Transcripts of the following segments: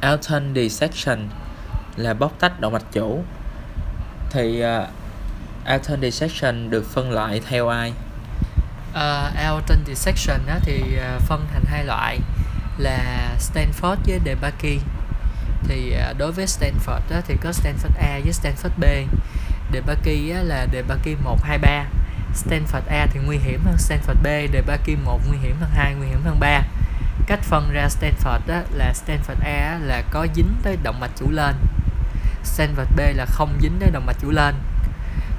Alton dissection là bóc tách động mạch chủ. Thì à, uh, Alton dissection được phân loại theo ai? À, uh, Alton dissection á, thì uh, phân thành hai loại là Stanford với DeBakey thì uh, đối với Stanford á, thì có Stanford A với Stanford B. DeBakey á, là DeBakey 1, 2, 3 Stanford A thì nguy hiểm hơn Stanford B DeBakey 1 nguy hiểm hơn 2, nguy hiểm hơn 3 cách phân ra Stanford á, là Stanford A là có dính tới động mạch chủ lên. Stanford B là không dính tới động mạch chủ lên.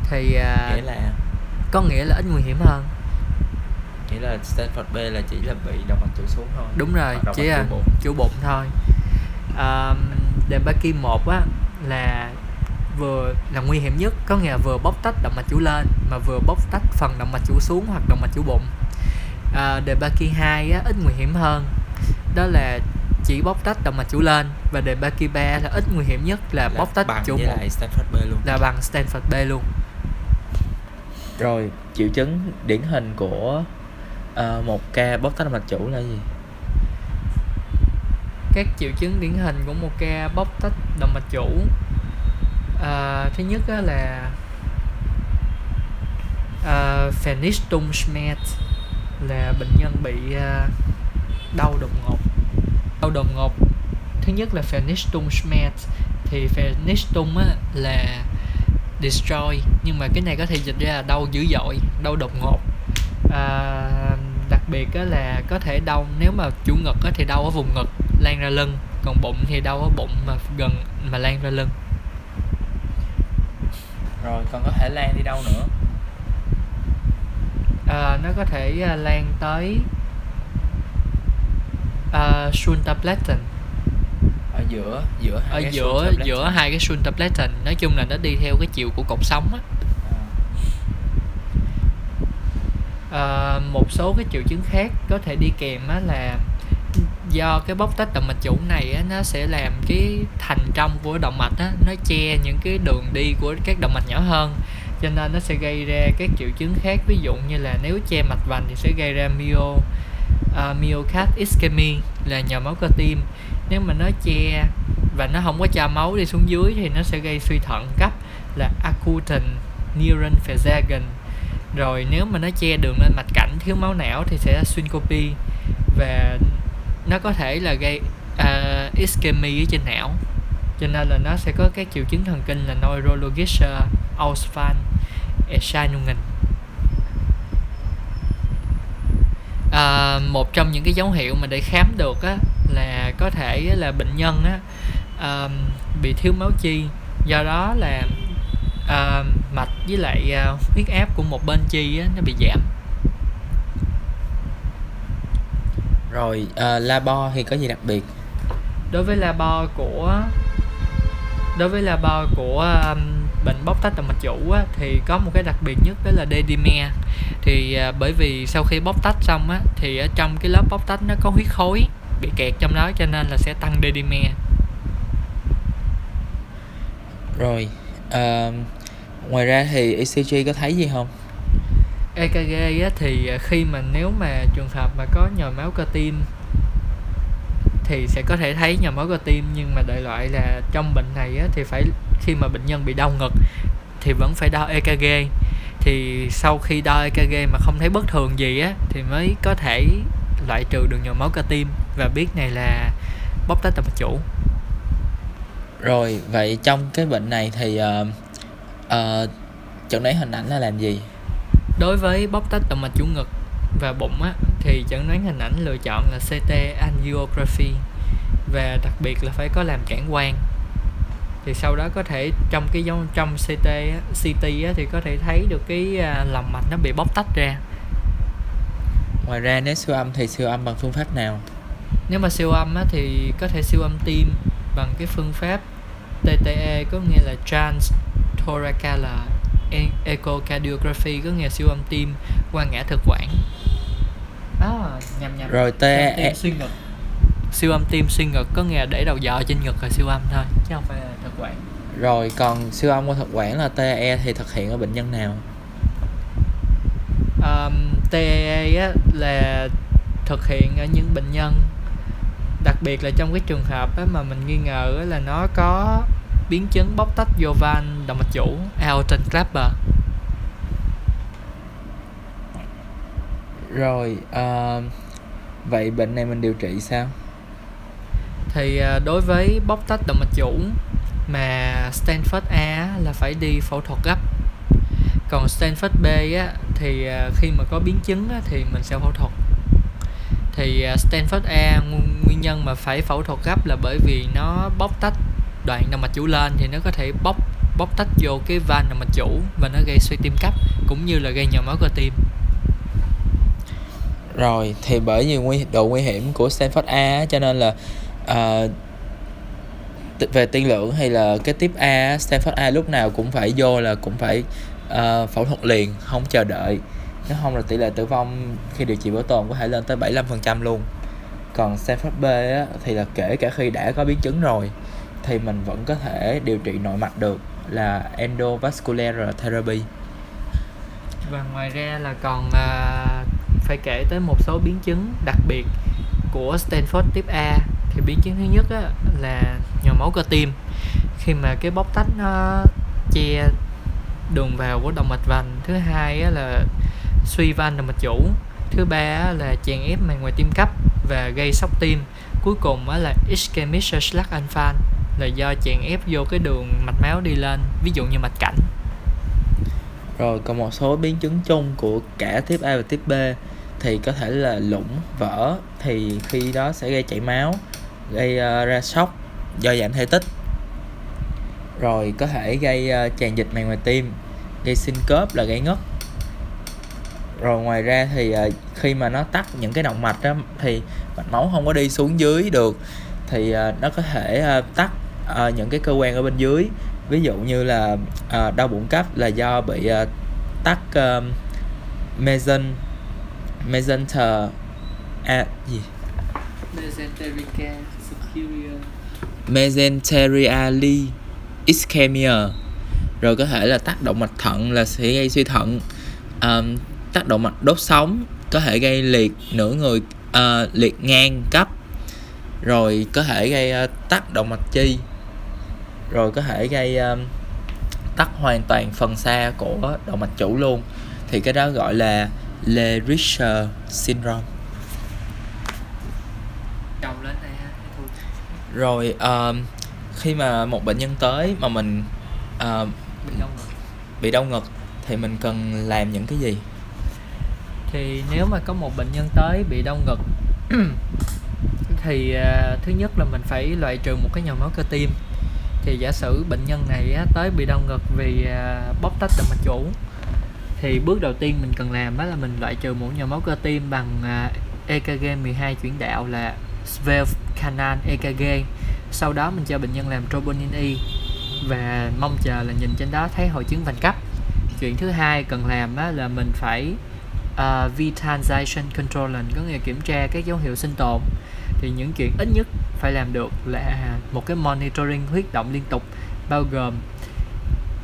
Thì uh, Nghĩa là có nghĩa là ít nguy hiểm hơn. Nghĩa là Stanford B là chỉ là bị động mạch chủ xuống thôi. đúng rồi chỉ là chủ bụng. chủ bụng thôi. Um, Debaki 1 á là vừa là nguy hiểm nhất có nghĩa là vừa bóc tách động mạch chủ lên mà vừa bóc tách phần động mạch chủ xuống hoặc động mạch chủ bụng. Uh, Debaki 2 á ít nguy hiểm hơn đó là chỉ bóc tách động mạch chủ lên và Debaki 3 là ít nguy him nhất là, Là bóc tách bằng chủ với lại Stanford B luôn. là bằng Stanford B luôn Rồi triệu chứng điển hình của ờ, một ca bóc tách động mạch chủ là gì? các triệu chứng điển hình của một ca bóc tách động mạch chủ à, thứ nhất á là uh, Vernichtungsschmerz là bệnh nhân bị à, đau đột ngột. Đau đột ngột thứ nhất là Vernichtungsschmerz thì Vernichtung á là destroy nhưng mà cái này có thể dịch ra là đau dữ dội đau đột ngột. À, đặc biệt á là có thể đau nếu mà chủ ngực á thì đau ở vùng ngực lan ra lưng còn bụng thì đau ở bụng mà gần mà lan ra lưng. Rồi còn có thể lan đi đâu nữa? à, nó có thể à, lan tới uh, Schulterblättern Ở giữa giữa hai ở cái giữa giữa hai cái Schulterblättern nói chung là nó đi theo cái chiều của cột sống á. À, Ờ, một số cái triệu chứng khác có thể đi kèm á là do cái bóc tách động mạch chủ này á, nó sẽ làm cái thành trong của động mạch á, nó che những cái đường đi của các động mạch nhỏ hơn. Cho nên nó sẽ gây ra các triệu chứng khác. Ví dụ như là nếu che mạch vành thì sẽ gây ra myo À, uh, myocard ischemia là nhồi máu cơ tim. Nếu mà nó che và nó không có cho máu đi xuống dưới thì nó sẽ gây suy thận cấp là acute neuron Versagen rồi nếu mà nó che đường lên mạch cảnh thiếu máu não thì sẽ là syncope và nó có thể là gây uh, ischemia ở trên não. Cho nên là nó sẽ có các triệu chứng thần kinh là neurologischer à, Ausfall Erscheinungen à, một trong những cái dấu hiệu mà để khám được á là có thể là bệnh nhân á à, bị thiếu máu chi do đó là à, mạch với lại à, huyết áp của một bên chi á, nó bị giảm Rồi uh, labo thì có gì đặc biệt? đối với labo của đối với labo của um, bệnh bóc tách động mạch chủ á, thì có một cái đặc biệt nhất đó là dedimer thì à, bởi vì sau khi bóc tách xong á thì ở trong cái lớp bóc tách nó có huyết khối bị kẹt trong đó cho nên là sẽ tăng dedimer Rồi ờ, ngoài ra thì ECG có thấy gì không? EKG á, thì à, khi mà nếu mà trường hợp mà có nhồi máu cơ tim thì sẽ có thể thấy nhồi máu cơ tim nhưng mà đại loại là trong bệnh này á, thì phải khi mà bệnh nhân bị đau ngực thì vẫn phải đo EKG thì sau khi đo EKG mà không thấy bất thường gì á thì mới có thể loại trừ được nhồi máu cơ tim. Và biết này là bóc tách động mạch chủ. Rồi vậy trong cái bệnh này thì uh, uh, chẩn đoán hình ảnh là làm gì? đối với bóc tách động mạch chủ ngực và bụng á thì chẩn đoán hình ảnh lựa chọn là CT angiography. Và đặc biệt là phải có làm cản quang thì sau đó có thể trong cái dấu trong CT CT á, thì có thể thấy được cái à, lòng mạch nó bị bóc tách ra. Ngoài ra nếu siêu âm thì siêu âm bằng phương pháp nào? nếu mà siêu âm á, thì có thể siêu âm tim bằng cái phương pháp TTE có nghĩa là trans thoracal echocardiography có nghĩa siêu âm tim qua ngã thực quản. À, nhầm nhầm. Rồi TE tim xuyên ngực siêu âm tim xuyên ngực có nghĩa là để đầu dò trên ngực là siêu âm thôi chứ không phải là thực quản. Rồi còn siêu âm qua thực quản là TE thì thực hiện ở bệnh nhân nào? um, TEA á, là thực hiện ở những bệnh nhân đặc biệt là trong cái trường hợp á, mà mình nghi ngờ á, là nó có biến chứng bóc tách vô van động mạch chủ Aorton Klapper rồi uh, vậy bệnh này mình điều trị sao thì à, đối với bóc tách động mạch chủ mà Stanford A là phải đi phẫu thuật gấp. Còn Stanford B á, thì à, khi mà có biến chứng á, thì mình sẽ phẫu thuật. Thì à, Stanford A nguyên nhân mà phải phẫu thuật gấp là bởi vì nó bóc tách đoạn động mạch chủ lên thì nó có thể bóc bóc tách vô cái van động mạch chủ và nó gây suy tim cấp cũng như là gây nhồi máu cơ tim. Rồi thì bởi vì nguy độ nguy hiểm của Stanford A cho nên là uh, về tiên lượng hay là cái tiếp A Stanford A lúc nào cũng phải vô là cũng phải uh, phẫu thuật liền không chờ đợi. Nếu không là tỷ lệ tử vong khi điều trị bảo tồn có thể lên tới 75% luôn. Còn Stanford B á, thì là kể cả khi đã có biến chứng rồi thì mình vẫn có thể điều trị nội mạch được là endovascular therapy. Và ngoài ra là còn uh, phải kể tới một số biến chứng đặc biệt của Stanford tiếp A thì biến chứng thứ nhất á, là nhồi máu cơ tim. Khi mà cái bóc tách nó che đường vào của động mạch vành thứ hai á, là suy van động mạch chủ thứ ba á, là chèn ép màng ngoài tim cấp và gây sốc tim. Cuối cùng á, là ischemic slack infarct là do chèn ép vô cái đường mạch máu đi lên ví dụ như mạch cảnh. Rồi còn một số biến chứng chung của cả tiếp A và tiếp B thì có thể là lũng vỡ thì khi đó sẽ gây chảy máu gây uh, ra sốc do giảm thể tích. Rồi có thể gây uh, tràn dịch màng ngoài tim gây sinh cớp là gây ngất. Rồi ngoài ra thì uh, khi mà nó tắt những cái động mạch đó thì mạch máu không có đi xuống dưới được thì uh, nó có thể uh, tắt uh, những cái cơ quan ở bên dưới. Ví dụ như là uh, đau bụng cấp là do bị uh, tắc uh, meson mesenter à, gì? Mesenterica mesenterially ischemia. Rồi có thể là tác động mạch thận là sẽ gây suy thận. Um, tác động mạch đốt sống có thể gây liệt nửa người uh, liệt ngang cấp. Rồi có thể gây uh, tác động mạch chi. Rồi có thể gây um, tắc hoàn toàn phần xa của động mạch chủ luôn. Thì cái đó gọi là Le Richer syndrome Chồng lên đây ha rồi um, khi mà một bệnh nhân tới mà mình uh, bị đau ngực. bị đau ngực thì mình cần làm những cái gì? Thì nếu mà có một bệnh nhân tới bị đau ngực thì uh, thứ nhất là mình phải loại trừ một cái nhồi máu cơ tim. Thì giả sử bệnh nhân này á, tới bị đau ngực vì uh, bóc tách động mạch chủ thì bước đầu tiên mình cần làm đó là mình loại trừ một nhồi máu cơ tim bằng uh, EKG 12 chuyển đạo là valve canal EKG sau đó mình cho bệnh nhân làm troponin E và mong chờ là nhìn trên đó thấy hội chứng vành cấp chuyện thứ hai cần làm á, là mình phải ờ, uh, vitalization controlling có nghĩa kiểm tra các dấu hiệu sinh tồn. Thì những chuyện ít nhất phải làm được là một cái monitoring huyết động liên tục bao gồm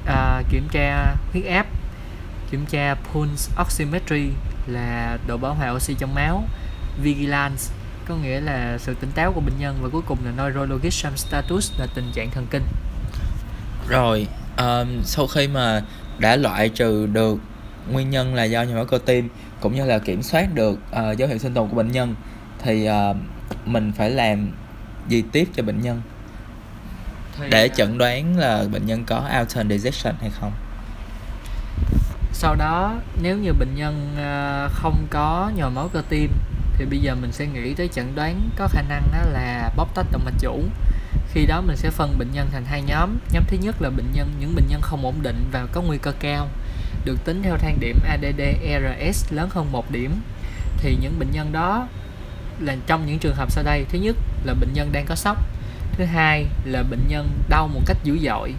uh, kiểm tra huyết áp kiểm tra pulse oximetry là độ bảo hòa oxy trong máu vigilance có nghĩa là sự tỉnh táo của bệnh nhân và cuối cùng là neurologic status là tình trạng thần kinh. Rồi um, sau khi mà đã loại trừ được nguyên nhân là do nhồi máu cơ tim cũng như là kiểm soát được uh, dấu hiệu sinh tồn của bệnh nhân thì uh, mình phải làm gì tiếp cho bệnh nhân? Thì, để chẩn đoán là bệnh nhân có Alton dissection hay không? Sau đó nếu như bệnh nhân uh, không có nhồi máu cơ tim thì bây giờ mình sẽ nghĩ tới chẩn đoán có khả năng là bóc tách động mạch chủ. Khi đó mình sẽ phân bệnh nhân thành hai nhóm. Nhóm thứ nhất là bệnh nhân, những bệnh nhân không ổn định và có nguy cơ cao, được tính theo thang điểm ADD ERS lớn hơn một điểm. Thì những bệnh nhân đó là trong những trường hợp sau đây. Thứ nhất là bệnh nhân đang có sốc. Thứ hai là bệnh nhân đau một cách dữ dội,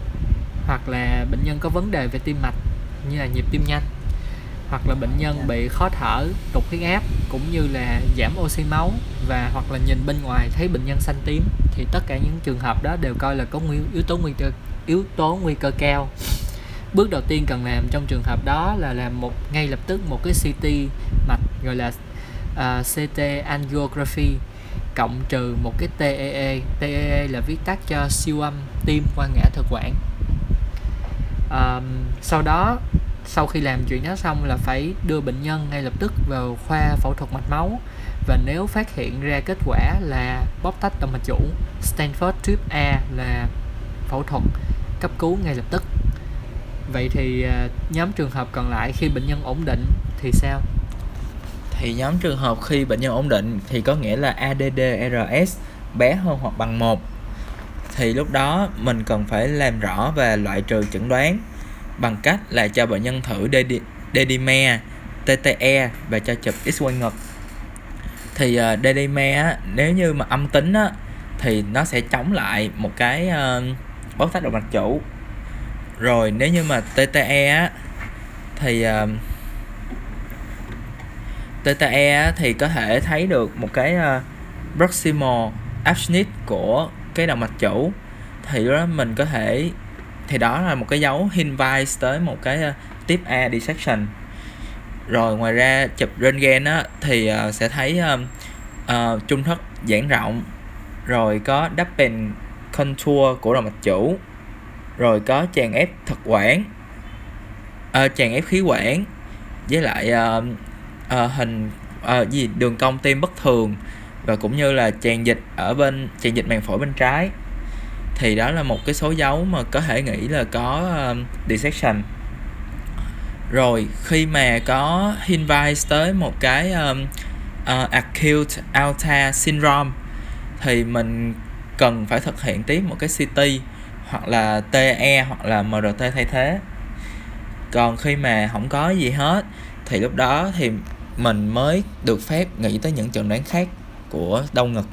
hoặc là bệnh nhân có vấn đề về tim mạch, như là nhịp tim nhanh hoặc là bệnh nhân bị khó thở tụt huyết áp cũng như là giảm oxy máu và hoặc là nhìn bên ngoài thấy bệnh nhân xanh tím thì tất cả những trường hợp đó đều coi là có nguy, yếu tố nguy cơ yếu tố nguy cơ cao. Bước đầu tiên cần làm trong trường hợp đó là làm một ngay lập tức một cái CT mạch gọi là à, uh, CT angiography cộng trừ một cái TEE TEE là viết tắt cho siêu âm tim qua ngã thực quản. Um, sau đó sau khi làm chuyện đó xong là phải đưa bệnh nhân ngay lập tức vào khoa phẫu thuật mạch máu. Và nếu phát hiện ra kết quả là bóc tách động mạch chủ, Stanford Type A là phẫu thuật cấp cứu ngay lập tức. Vậy thì à, nhóm trường hợp còn lại khi bệnh nhân ổn định thì sao? Thì nhóm trường hợp khi bệnh nhân ổn định thì có nghĩa là ADD-RS bé hơn hoặc bằng 1 thì lúc đó mình cần phải làm rõ và loại trừ chẩn đoán bằng cách là cho bệnh nhân thử dedimer, TTE và cho chụp X-quang ngực. Thì uh, dedimer nếu như mà âm tính á, thì nó sẽ chống lại một cái ờ, uh, bóc tách động mạch chủ. Rồi nếu như mà TTE á, thì ờ, uh, TTE thì có thể thấy được một cái uh, proximal abscess của cái động mạch chủ. Thì đó mình có thể thì đó là một cái dấu invite tới một cái ờ, tiếp A dissection. Rồi ngoài ra chụp röntgen á thì uh, sẽ thấy uh, uh, trung thất giãn rộng. Rồi có Dappen contour của đầu mạch chủ. Rồi có tràn ép thực quản uh, tràn ép khí quản. Với lại uh, uh, hình uh, gì đường cong tim bất thường. Và cũng như là tràn dịch ở bên tràn dịch màng phổi bên trái thì đó là một cái số dấu mà có thể nghĩ là có um, dissection. Rồi khi mà có invite tới một cái um, uh, acute alta syndrome thì mình cần phải thực hiện tiếp một cái CT hoặc là TE hoặc là MRT thay thế. Còn khi mà không có gì hết thì lúc đó thì mình mới được phép nghĩ tới những chẩn đoán khác của đau ngực.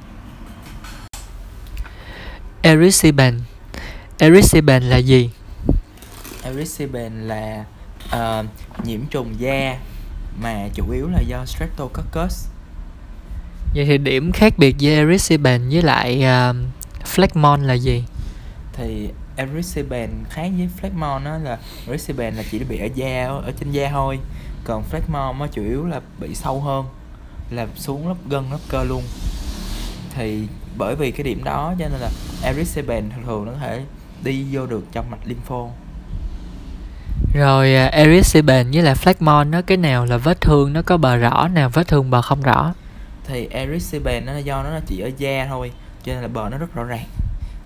Erysipen Erysipen là gì? Erysipen là uh, nhiễm trùng da mà chủ yếu là do Streptococcus Vậy thì điểm khác biệt giữa Erysipen với lại uh, Phlegmon là gì? Thì Erysipen khác với Phlegmon đó là Erysipen là chỉ bị ở da ở trên da thôi còn Phlegmon nó chủ yếu là bị sâu hơn là xuống lớp gân lớp cơ luôn thì bởi vì cái điểm đó cho nên là erysipen thường thường nó có thể đi vô được trong mạch lympho. Rồi uh, erysipen với lại phlegmon nó cái nào là vết thương nó có bờ rõ nào vết thương bờ không rõ? Thì erysipen nó do nó chỉ ở da thôi cho nên là bờ nó rất rõ ràng.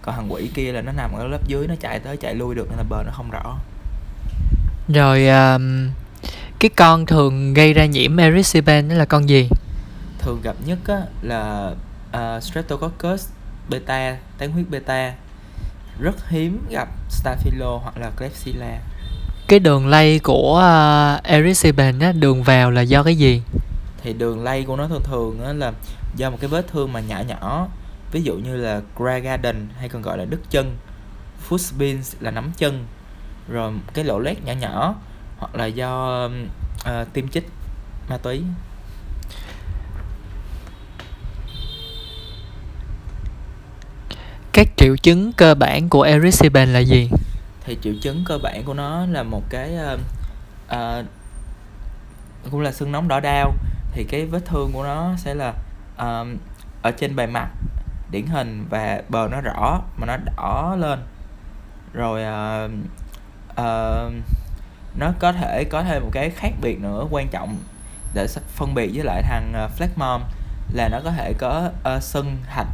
Còn thằng quỷ kia là nó nằm ở lớp dưới nó chạy tới chạy lui được nên là bờ nó không rõ. Rồi uh, cái con thường gây ra nhiễm erysipen đó là con gì? Thường gặp nhất á, là uh, Streptococcus beta tán huyết beta. Rất hiếm gặp Staphylo hoặc là Klebsiella. Cái đường lây của uh, erysipen á đường vào là do cái gì? Thì đường lây của nó thường thường á là do một cái vết thương mà nhỏ nhỏ. Ví dụ như là Gragarden hay còn gọi là đứt chân. Footprints là nắm chân. Rồi cái lỗ lét nhỏ nhỏ hoặc là do uh, tiêm chích ma túy các triệu chứng cơ bản của erysipen là gì? Thì triệu chứng cơ bản của nó là một cái uh, uh, cũng là sưng nóng đỏ đau. Thì cái vết thương của nó sẽ là uh, ở trên bề mặt điển hình và bờ nó rõ mà nó đỏ lên. Rồi uh, uh, nó có thể có thêm một cái khác biệt nữa quan trọng để phân biệt với lại thằng uh, phlegmon là nó có thể có uh, sưng hạch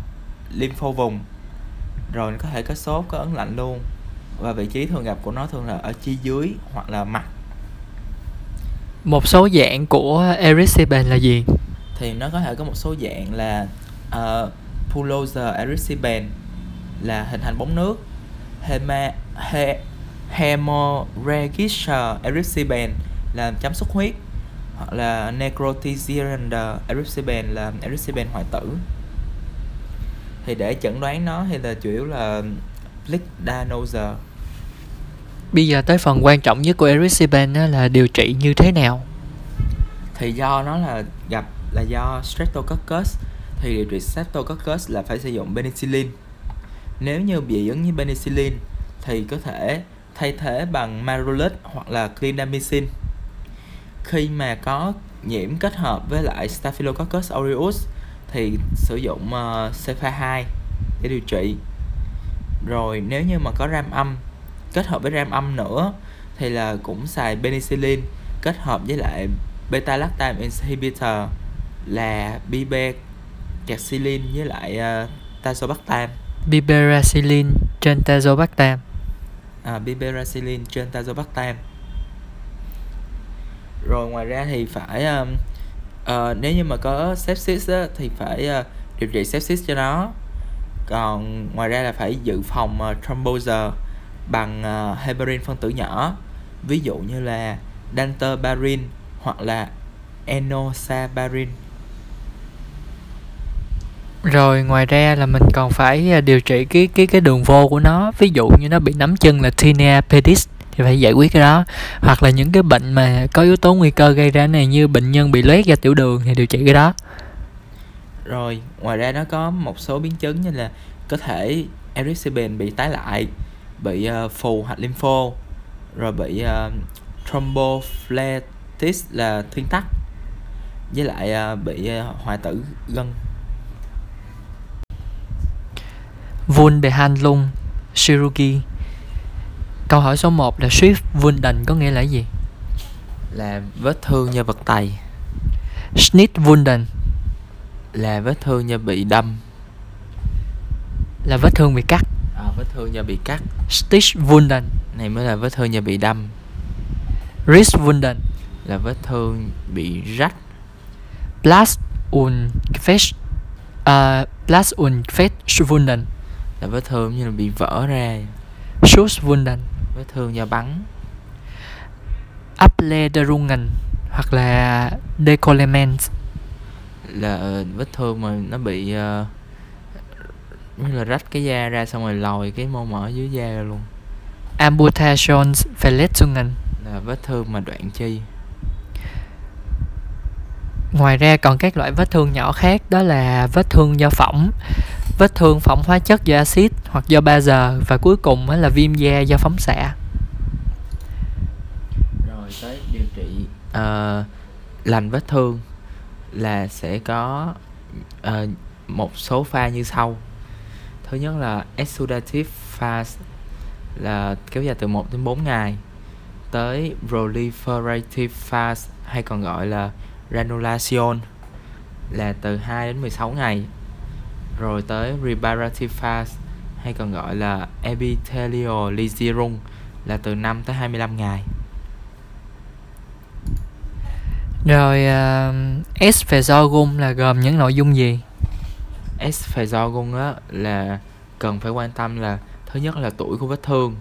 lympho vùng rồi có thể có sốt có ấn lạnh luôn. Và vị trí thường gặp của nó thường là ở chi dưới hoặc là mặt. Một số dạng của erysipen là gì? Thì nó có thể có một số dạng là uh, Pulloser erysipen là hình thành bóng nước. Hema, he, Hemorrhagic erysipen là chấm xuất huyết. Hoặc là Necrotizirander erysipen là erysipen hoại tử thì để chẩn đoán nó thì là chủ yếu là Plick Bây giờ tới phần quan trọng nhất của erysipen là điều trị như thế nào? Thì do nó là gặp là do Streptococcus thì điều trị Streptococcus là phải sử dụng penicillin. Nếu như bị ứng với penicillin thì có thể thay thế bằng Marolid hoặc là clindamycin. Khi mà có nhiễm kết hợp với lại Staphylococcus aureus thì sử dụng uh, cepha 2 để điều trị. Rồi nếu như mà có ram âm kết hợp với ram âm nữa thì là cũng xài penicillin kết hợp với lại beta lactam inhibitor là bibegaxilin với lại uh, tazobactam. Biberacillin trên tazobactam. À, biberacillin trên tazobactam. Rồi ngoài ra thì phải um, uh, nếu như mà có sepsis á, thì phải uh, điều trị sepsis cho nó. Còn ngoài ra là phải dự phòng uh, thrombosis bằng uh, heparin phân tử nhỏ. Ví dụ như là danterbarin hoặc là enoxaparin rồi ngoài ra là mình còn phải điều trị cái cái cái đường vô của nó. Ví dụ như nó bị nắm chân là tinea pedis thì phải giải quyết cái đó. Hoặc là những cái bệnh mà có yếu tố nguy cơ gây ra này như bệnh nhân bị loét do tiểu đường thì điều trị cái đó. Rồi ngoài ra nó có một số biến chứng như là có thể erythroben bị tái lại bị uh, phù hạch lympho rồi bị uh, thrombophlebitis là thuyên tắc với lại uh, bị uh, hoại tử gân. Wundbehandlung Chirurgy Câu hỏi số 1 là Swift Wunden có nghĩa là gì? Là vết thương do vật tày. Schnittwunden Là vết thương do bị đâm. Là vết thương bị cắt. À, Vết thương do bị cắt. Stichwunden Này mới là vết thương do bị đâm. Risswunden Là vết thương bị rách. Blast und Gefecht uh, Blast und Gefechtwunden là vết thương như là bị vỡ ra. Schusswunden vết thương do bắn. Abledrungen hoặc là Decollement là ờ, vết thương mà nó bị uh, như là rách cái da ra xong rồi lòi cái mô mỡ dưới da ra luôn Amputationsverletzungen là vết thương mà đoạn chi. Ngoài ra còn các loại vết thương nhỏ khác đó là vết thương do phỏng, vết thương phỏng hóa chất do axit hoặc do bazơ và cuối cùng là viêm da do phóng xạ. Rồi tới điều trị uh, lành vết thương là sẽ có uh, một số pha như sau. Thứ nhất là exudative phase là kéo dài từ 1 đến 4 ngày tới proliferative phase hay còn gọi là granulation là từ 2 đến 16 ngày rồi tới reparative phase hay còn gọi là epithelial lesion là từ 5 tới 25 ngày rồi uh, esophagogun là gồm những nội dung gì? Esophagogun á là cần phải quan tâm là thứ nhất là tuổi của vết thương,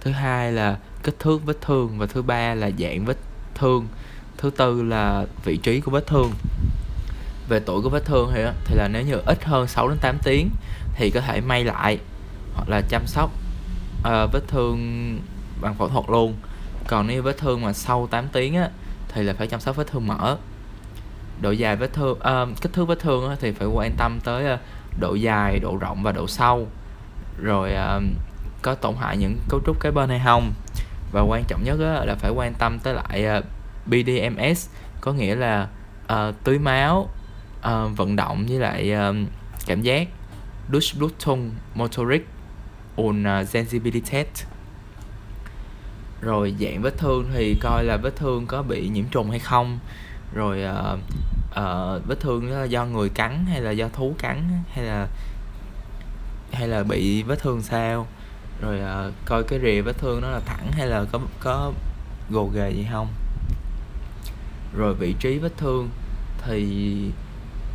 thứ hai là kích thước vết thương và thứ ba là dạng vết thương thứ tư là vị trí của vết thương về tuổi của vết thương thì thì là nếu như ít hơn 6 đến 8 tiếng thì có thể may lại hoặc là chăm sóc uh, vết thương bằng phẫu thuật luôn. Còn nếu vết thương mà sau 8 tiếng á thì là phải chăm sóc vết thương mở độ dài vết thương uh, kích thước vết thương á, thì phải quan tâm tới uh, độ dài độ rộng và độ sâu. Rồi uh, có tổn hại những cấu trúc cái bên hay không. Và quan trọng nhất á, là phải quan tâm tới lại uh, BDMS có nghĩa là uh, tưới máu uh, vận động với lại um, cảm giác Durchblutung motoric und ờ, Sensibilität rồi dạng vết thương thì coi là vết thương có bị nhiễm trùng hay không. Rồi uh, uh, vết thương đó là do người cắn hay là do thú cắn hay là hay là bị vết thương sao? Rồi uh, coi cái rìa vết thương nó là thẳng hay là có có gồ ghề gì không? Rồi vị trí vết thương thì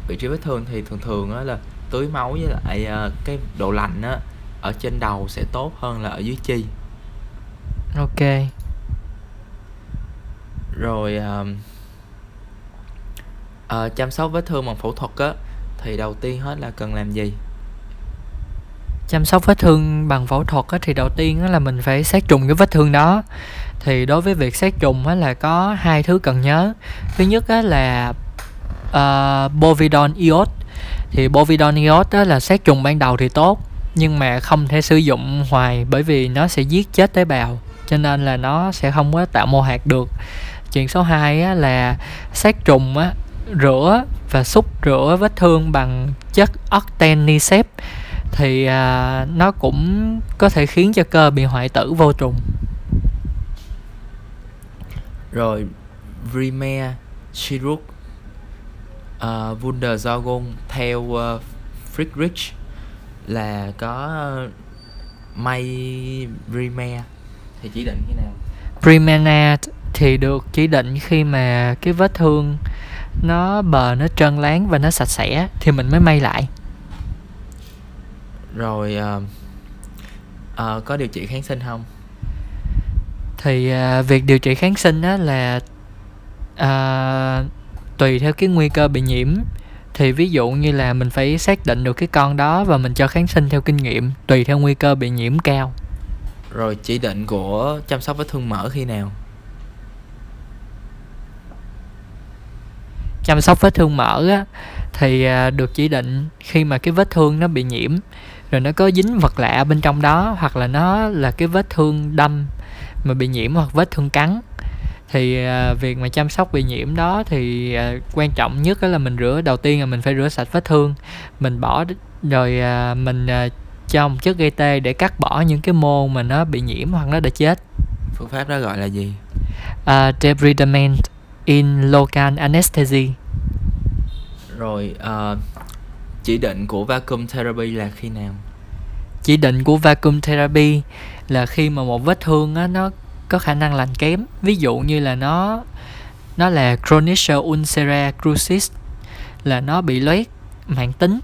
vị trí vết thương thì thường thường á là tưới máu với lại uh, cái độ lạnh á ở trên đầu sẽ tốt hơn là ở dưới chi. Ok. Rồi uh, uh, chăm sóc vết thương bằng phẫu thuật á thì đầu tiên hết là cần làm gì? Chăm sóc vết thương bằng phẫu thuật á, thì đầu tiên á, là mình phải sát trùng cái vết thương đó. Thì đối với việc sát trùng á, là có hai thứ cần nhớ. Thứ nhất á, là uh, bovidon iod thì bovidon iod là sát trùng ban đầu thì tốt nhưng mà không thể sử dụng hoài bởi vì nó sẽ giết chết tế bào cho nên là nó sẽ không có tạo mô hạt được. Chuyện số 2 á, là sát trùng á, rửa và xúc rửa vết thương bằng chất octenicept thì à, nó cũng có thể khiến cho cơ bị hoại tử vô trùng. Rồi Vrimer Chirurg uh, Wundersorgung theo uh, Friedrich là có uh, may Vrimer thì chỉ định khi nào? Primena thì được chỉ định khi mà cái vết thương nó bờ nó trơn láng và nó sạch sẽ thì mình mới may lại. Rồi uh, uh, có điều trị kháng sinh không? Thì uh, việc điều trị kháng sinh á là uh, tùy theo cái nguy cơ bị nhiễm. Thì ví dụ như là mình phải xác định được cái con đó và mình cho kháng sinh theo kinh nghiệm tùy theo nguy cơ bị nhiễm cao. Rồi chỉ định của chăm sóc vết thương mỡ khi nào? Chăm sóc vết thương mỡ á, thì à, được chỉ định khi mà cái vết thương nó bị nhiễm rồi nó có dính vật lạ bên trong đó hoặc là nó là cái vết thương đâm mà bị nhiễm hoặc vết thương cắn thì à, việc mà chăm sóc bị nhiễm đó thì à, quan trọng nhất là mình rửa đầu tiên là mình phải rửa sạch vết thương. Mình bỏ rồi à, mình à, cho một chất gây tê để cắt bỏ những cái mô mà nó bị nhiễm hoặc nó đã chết. Phương pháp đó gọi là gì? Uh, debridement in local anesthesia. Rồi uh, chỉ định của vacuum therapy là khi nào? Chỉ định của vacuum therapy là khi mà một vết thương á, nó có khả năng lành kém. Ví dụ như là nó nó là chronicus ulcera crucis là nó bị loét mạng tính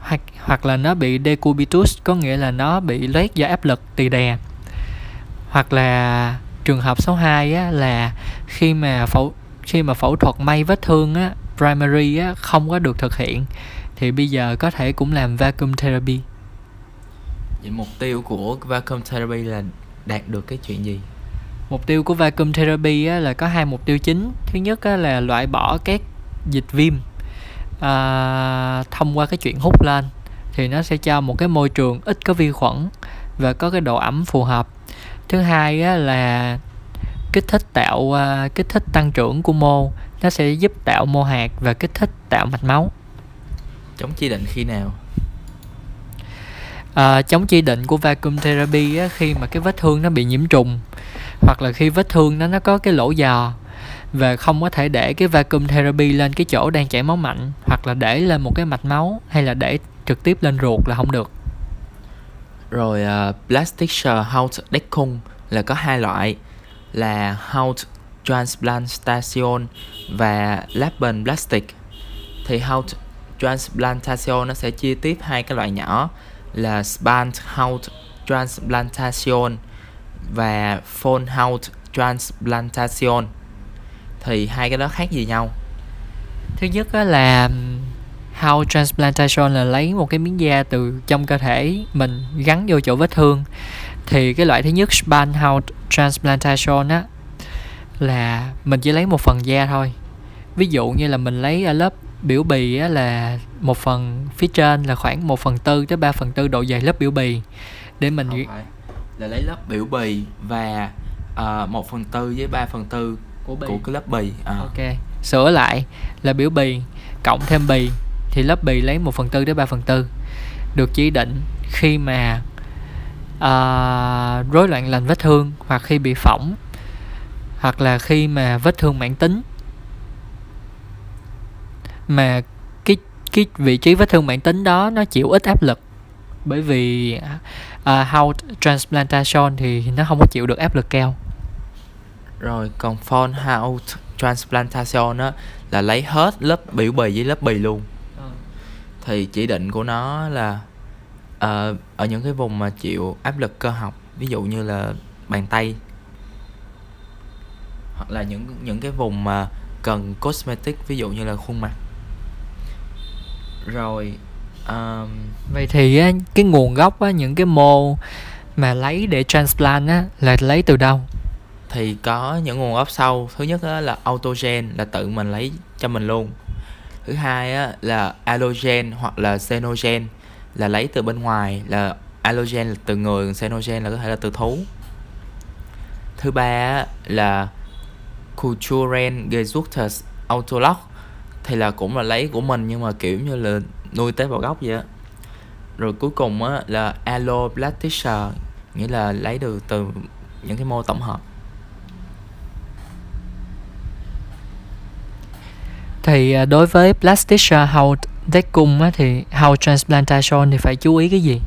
hoặc hoặc là nó bị decubitus có nghĩa là nó bị loét do áp lực tỳ đè. Hoặc là trường hợp số 2 á, là khi mà phẫu khi mà phẫu thuật may vết thương á, primary á, không có được thực hiện thì bây giờ có thể cũng làm vacuum therapy. Vậy mục tiêu của vacuum therapy là đạt được cái chuyện gì? Mục tiêu của vacuum therapy á, là có hai mục tiêu chính. Thứ nhất á, là loại bỏ các dịch viêm à, thông qua cái chuyện hút lên thì nó sẽ cho một cái môi trường ít có vi khuẩn và có cái độ ẩm phù hợp. Thứ hai á, là kích thích tạo uh, kích thích tăng trưởng của mô nó sẽ giúp tạo mô hạt và kích thích tạo mạch máu. Chống chỉ định khi nào? À, chống chỉ định của vacuum therapy á, khi mà cái vết thương nó bị nhiễm trùng hoặc là khi vết thương nó nó có cái lỗ giò và không có thể để cái vacuum therapy lên cái chỗ đang chảy máu mạnh hoặc là để lên một cái mạch máu hay là để trực tiếp lên ruột là không được. Rồi uh, plastic Hautdeckung là có hai loại là heart transplantation và lapen plastic. Thì heart transplantation nó sẽ chia tiếp hai cái loại nhỏ là Span heart transplantation và Phone Haut transplantation. Thì hai cái đó khác gì nhau? Thứ nhất là how transplantation là lấy một cái miếng da từ trong cơ thể mình gắn vô chỗ vết thương. Thì cái loại thứ nhất span how transplantation á là mình chỉ lấy một phần da thôi. Ví dụ như là mình lấy ở lớp biểu bì á, là một phần phía trên là khoảng một phần tư tới ba phần tư độ dày lớp biểu bì để mình. Là lấy lớp biểu bì và uh, một phần tư với ba phần tư của bì. của cái lớp bì à. ok. Sửa lại là biểu bì cộng thêm bì thì lớp bì lấy 1 phần tư đến 3 phần tư. Được chỉ định khi mà uh, rối loạn lành vết thương hoặc khi bị phỏng hoặc là khi mà vết thương mãn tính. Mà cái cái vị trí vết thương mãn tính đó nó chịu ít áp lực bởi vì uh, how transplantation thì nó không có chịu được áp lực cao. Rồi còn phone house transplantation á là lấy hết lớp biểu bì với lớp bì luôn. Ừ. thì chỉ định của nó là uh, ở những cái vùng mà chịu áp lực cơ học ví dụ như là bàn tay. Hoặc là những những cái vùng mà cần cosmetic ví dụ như là khuôn mặt. Rồi um, vậy thì á, cái nguồn gốc á, những cái mô mà lấy để transplant á là lấy từ đâu? Thì có những nguồn gốc sau. Thứ nhất á, là autogen là tự mình lấy cho mình luôn. Thứ hai á, là allogen hoặc là xenogen là lấy từ bên ngoài là allogen là từ người xenogen là có thể là từ thú. Thứ ba á, là culturen gesuchtes autolog thì là cũng là lấy của mình nhưng mà kiểu như là nuôi tế bào gốc vậy á. Rồi cuối cùng á là alloplasticia nghĩa là lấy được từ những cái mô tổng hợp. Thì à, đối với Plasticia how decum á, thì how transplantation thì phải chú ý cái gì?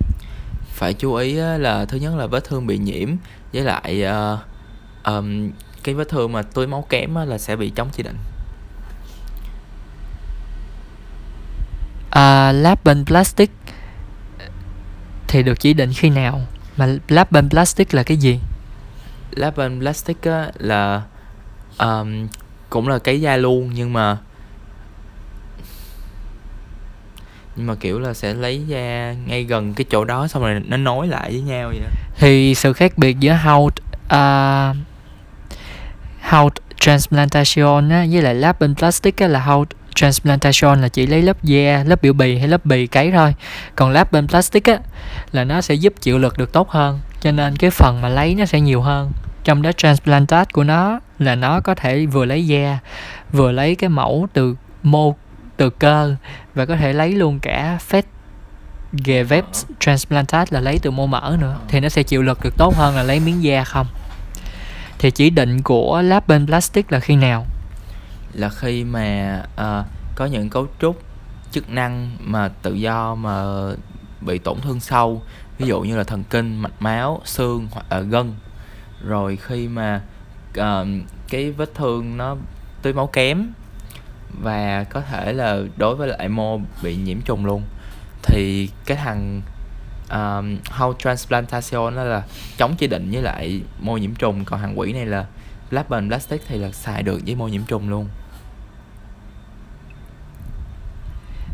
Phải chú ý là thứ nhất là vết thương bị nhiễm với lại uh, um, cái vết thương mà tưới máu kém là sẽ bị chống chỉ định à, lab bên plastic thì được chỉ định khi nào? Mà lab bên plastic là cái gì? Lab bên plastic á, là um, cũng là cái da luôn nhưng mà nhưng mà kiểu là sẽ lấy da ngay gần cái chỗ đó xong rồi nó nối lại với nhau vậy thì sự khác biệt giữa how uh, how transplantation á, với lại lab bên plastic á, là how transplantation là chỉ lấy lớp da, lớp biểu bì hay lớp bì cấy thôi. Còn lab bên plastic á là nó sẽ giúp chịu lực được tốt hơn, cho nên cái phần mà lấy nó sẽ nhiều hơn. Trong đó transplantat của nó là nó có thể vừa lấy da, vừa lấy cái mẫu từ mô từ cơ và có thể lấy luôn cả fat Gevep transplantat là lấy từ mô mỡ nữa thì nó sẽ chịu lực được tốt hơn là lấy miếng da không thì chỉ định của lab bên plastic là khi nào là khi mà uh, có những cấu trúc chức năng mà tự do mà bị tổn thương sâu ví dụ như là thần kinh mạch máu xương hoặc là gân. Rồi khi mà uh, cái vết thương nó tưới máu kém và có thể là đối với lại mô bị nhiễm trùng luôn thì cái thằng um, how transplantation đó là chống chỉ định với lại mô nhiễm trùng. Còn hàng quỷ này là lab plastic thì là xài được với mô nhiễm trùng luôn.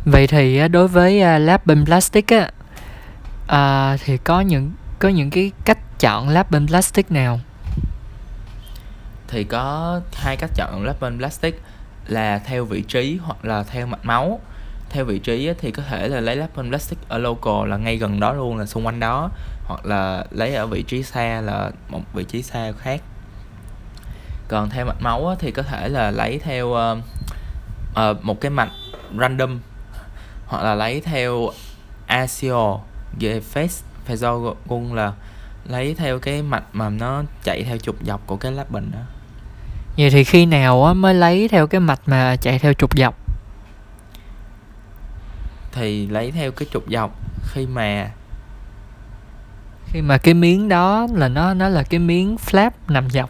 Vậy thì à, đối với à, lab bên plastic á à, thì có những có những cái cách chọn lab bên plastic nào? Thì có hai cách chọn lab bên plastic là theo vị trí hoặc là theo mạch máu. Theo vị trí thì có thể là lấy laptop plastic ở local là ngay gần đó luôn là xung quanh đó hoặc là lấy ở vị trí xa là một vị trí xa khác. Còn theo mạch máu thì có thể là lấy theo uh, một cái mạch random hoặc là lấy theo ASIO về face Phagogun là lấy theo cái mạch mà nó chạy theo trục dọc của cái lab bình đó. Vậy thì khi nào mới lấy theo cái mạch mà chạy theo trục dọc? Thì lấy theo cái trục dọc khi mà khi mà cái miếng đó là nó nó là cái miếng flap nằm dọc.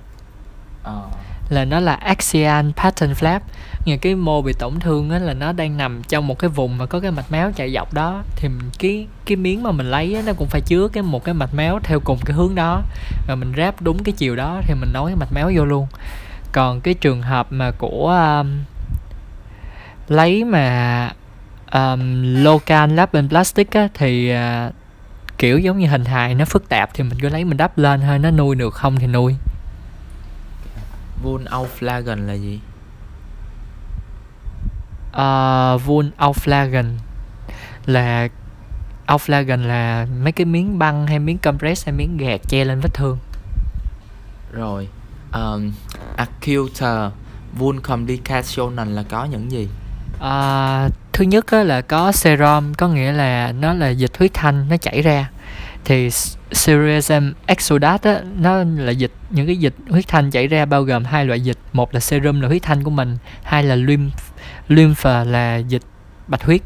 Ờ là nó là axial pattern flap. Nghĩa cái mô bị tổn thương á là nó đang nằm trong một cái vùng mà có cái mạch máu chạy dọc đó. Thì cái cái miếng mà mình lấy á, nó cũng phải chứa cái một cái mạch máu theo cùng cái hướng đó. Và mình ráp đúng cái chiều đó thì mình nối cái mạch máu vô luôn. Còn cái trường hợp mà của um, lấy mà um, local lab plastic á, thì uh, kiểu giống như hình hài nó phức tạp thì mình cứ lấy mình đắp lên thôi nó nuôi được không thì nuôi. Vun auflagen là gì? Uh, vun auflagen là auflagen là mấy cái miếng băng hay miếng compress hay miếng gạt che lên vết thương. Rồi um, acute vun complication là có những gì? À, thứ nhất là có serum có nghĩa là nó là dịch huyết thanh nó chảy ra. Thì serum exudate á, nó là dịch những cái dịch huyết thanh chảy ra bao gồm hai loại dịch. Một là serum là huyết thanh của mình hai là lymph lymph là dịch bạch huyết.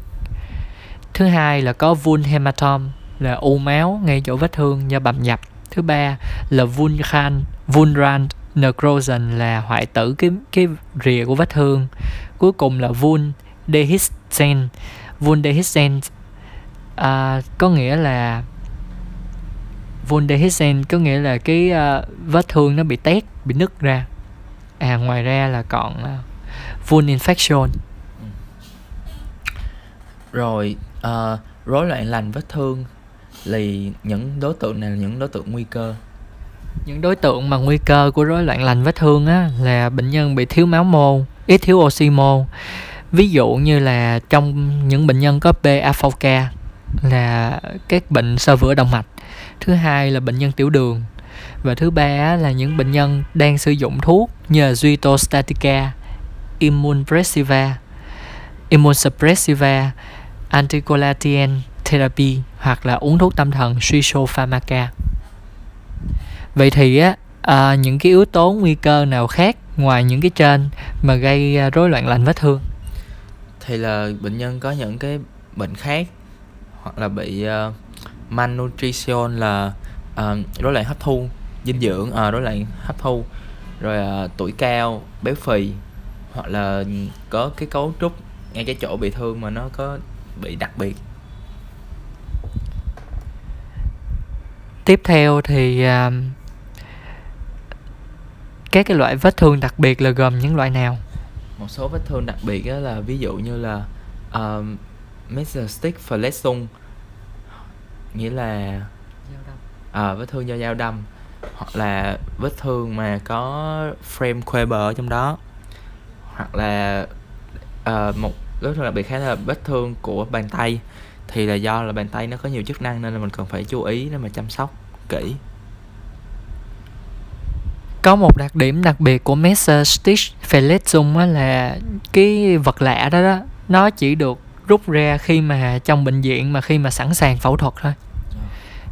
Thứ hai là có vun hematom là u máu ngay chỗ vết thương do bầm nhập. Thứ ba là vulcan vulrand necrosion là hoại tử cái cái rìa của vết thương. Cuối cùng là vun dehiscence, vun dehiscence à, có nghĩa là vun dehiscent có nghĩa là cái uh, vết thương nó bị tét bị nứt ra. À ngoài ra là còn uh, vun infection rồi uh, rối loạn lành vết thương thì những đối tượng này là những đối tượng nguy cơ. Những đối tượng mà nguy cơ của rối loạn lành vết thương á là bệnh nhân bị thiếu máu mô ít thiếu oxy mô ví dụ như là trong những bệnh nhân có PA4K là các bệnh sơ vữa động mạch thứ hai là bệnh nhân tiểu đường và thứ ba là những bệnh nhân đang sử dụng thuốc như là Zytostatica, Immunopressiva immunosuppressiva, anticoagulation therapy hoặc là uống thuốc tâm thần schizopharmaca. Vậy thì á à, những cái yếu tố nguy cơ nào khác ngoài những cái trên mà gây à, rối loạn lành vết thương? Thì là bệnh nhân có những cái bệnh khác hoặc là bị uh, malnutrition là uh, rối loạn hấp thu dinh dưỡng uh, rối loạn hấp thu rồi uh, tuổi cao béo phì hoặc là có cái cấu trúc ngay cái chỗ bị thương mà nó có bị đặc biệt. Tiếp theo thì uh, các cái loại vết thương đặc biệt là gồm những loại nào? Một số vết thương đặc biệt là ví dụ như là uh, Mesostic Verletzung nghĩa là à, vết thương do dao đâm hoặc là vết thương mà có frame Weber ở trong đó. Hoặc là uh, một vết thương đặc biệt khác là vết thương của bàn tay thì là do là bàn tay nó có nhiều chức năng nên là mình cần phải chú ý để mà chăm sóc kỹ. Có một đặc điểm đặc biệt của Messer Stitch Verletzung là cái vật lạ đó đó nó chỉ được rút ra khi mà trong bệnh viện mà khi mà sẵn sàng phẫu thuật thôi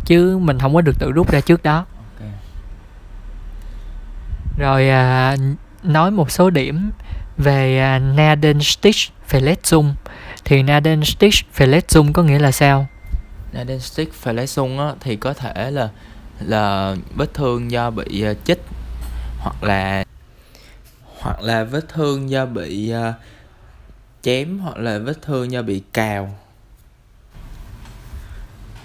chứ mình không có được tự rút ra trước đó okay. rồi à, nói một số điểm về à, Nadenstich Verletzung thì Nadenstich Verletzung có nghĩa là sao? Nadenstich Verletzung á, thì có thể là là vết thương do bị uh, chích hoặc là hoặc là vết thương do bị uh, chém hoặc là vết thương do bị cào.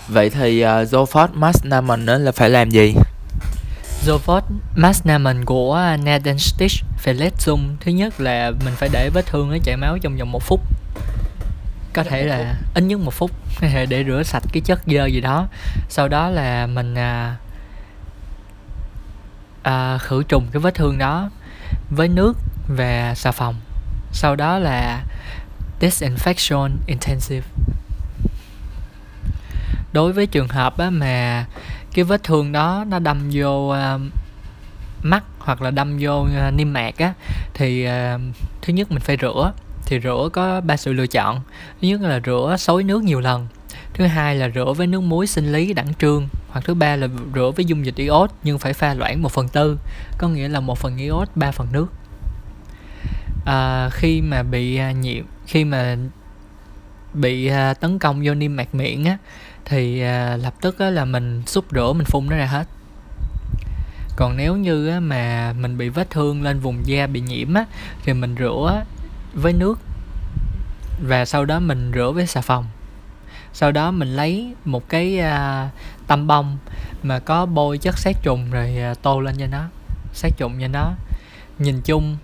Vậy thì à, uh, Zofort Masnaman là phải làm gì? Zofort Masnaman của à, nathan stitch phải Nadenstich Verletzung thứ nhất là mình phải để vết thương nó chảy máu trong vòng một phút. Có thể là ít nhất một phút để rửa sạch cái chất dơ gì đó. Sau đó là mình à, à, khử trùng cái vết thương đó với nước và xà phòng. Sau đó là disinfection intensive. Đối với trường hợp á, mà cái vết thương đó nó đâm vô uh, mắt hoặc là đâm vô uh, niêm mạc á thì uh, thứ nhất mình phải rửa. Thì rửa có ba sự lựa chọn. Thứ nhất là rửa xối nước nhiều lần. Thứ hai là rửa với nước muối sinh lý đẳng trương. Hoặc thứ ba là rửa với dung dịch iốt nhưng phải pha loãng một phần tư có nghĩa là một phần iốt ba phần nước. À, khi mà bị nhiễm khi mà bị à, tấn công vô niêm mạc miệng á thì à, lập tức á, là mình xúc rửa mình phun nó ra hết. Còn nếu như á, mà mình bị vết thương lên vùng da bị nhiễm á thì mình rửa với nước và sau đó mình rửa với xà phòng. Sau đó mình lấy một cái uh, tăm bông mà có bôi chất sát trùng rồi uh, tô lên cho nó sát trùng cho nó. Nhìn chung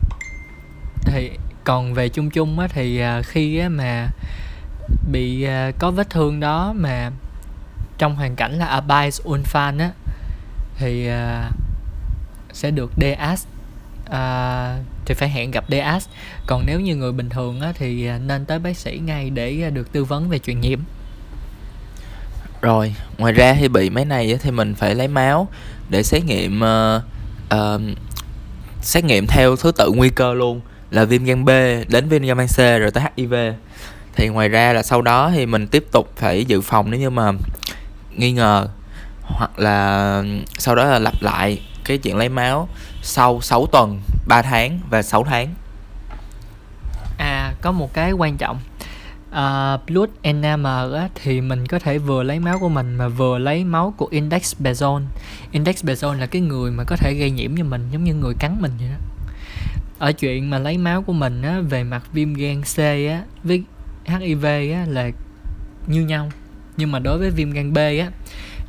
thì còn về chung chung á thì à, khi á mà bị à, có vết thương đó mà trong hoàn cảnh là abais unfan á thì à, sẽ được DAS à, thì phải hẹn gặp DAS còn nếu như người bình thường á, thì nên tới bác sĩ ngay để được tư vấn về truyền nhiễm. Rồi ngoài ra khi bị mấy này thì mình phải lấy máu để xét nghiệm uh, uh, xét nghiệm theo thứ tự nguy cơ luôn là viêm gan B đến viêm gan C rồi tới HIV thì ngoài ra là sau đó thì mình tiếp tục phải dự phòng nếu như mà nghi ngờ hoặc là sau đó là lặp lại cái chuyện lấy máu sau 6 tuần 3 tháng và 6 tháng. À có một cái quan trọng. Uh, blood enamel á, thì mình có thể vừa lấy máu của mình mà vừa lấy máu của index bezon index bezon là cái người mà có thể gây nhiễm cho mình giống như người cắn mình vậy đó ở chuyện mà lấy máu của mình á, về mặt viêm gan C á, với HIV á, là như nhau. Nhưng mà đối với viêm gan B á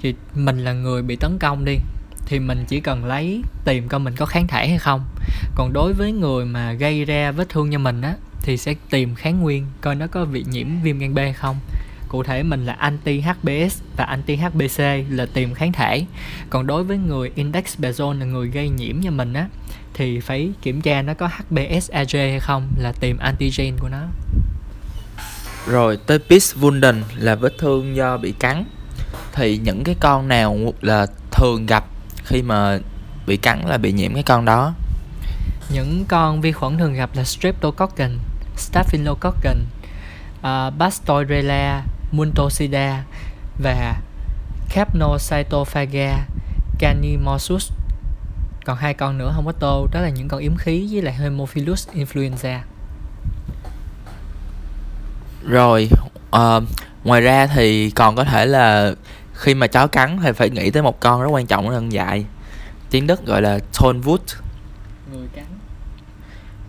thì mình là người bị tấn công đi thì mình chỉ cần lấy tìm coi mình có kháng thể hay không. Còn đối với người mà gây ra vết thương cho mình á thì sẽ tìm kháng nguyên coi nó có bị nhiễm viêm gan B hay không. Cụ thể mình là anti HBS và anti HBC là tìm kháng thể. Còn đối với người index bezon là người gây nhiễm cho mình á thì phải kiểm tra nó có HBsAg hay không là tìm antigen của nó. Rồi tới Pis Wunden là vết thương do bị cắn. Thì những cái con nào là thường gặp khi mà bị cắn là bị nhiễm cái con đó? Những con vi khuẩn thường gặp là Streptococcus, Staphylococcus, uh, Bastoirella muntosida và Capnocytophaga canimosus còn hai con nữa không có tô đó là những con yếm khí với lại Haemophilus influenza. Rồi uh, ngoài ra thì còn có thể là khi mà chó cắn thì phải nghĩ tới một con rất quan trọng là dại tiếng đức gọi là tonwood người cắn.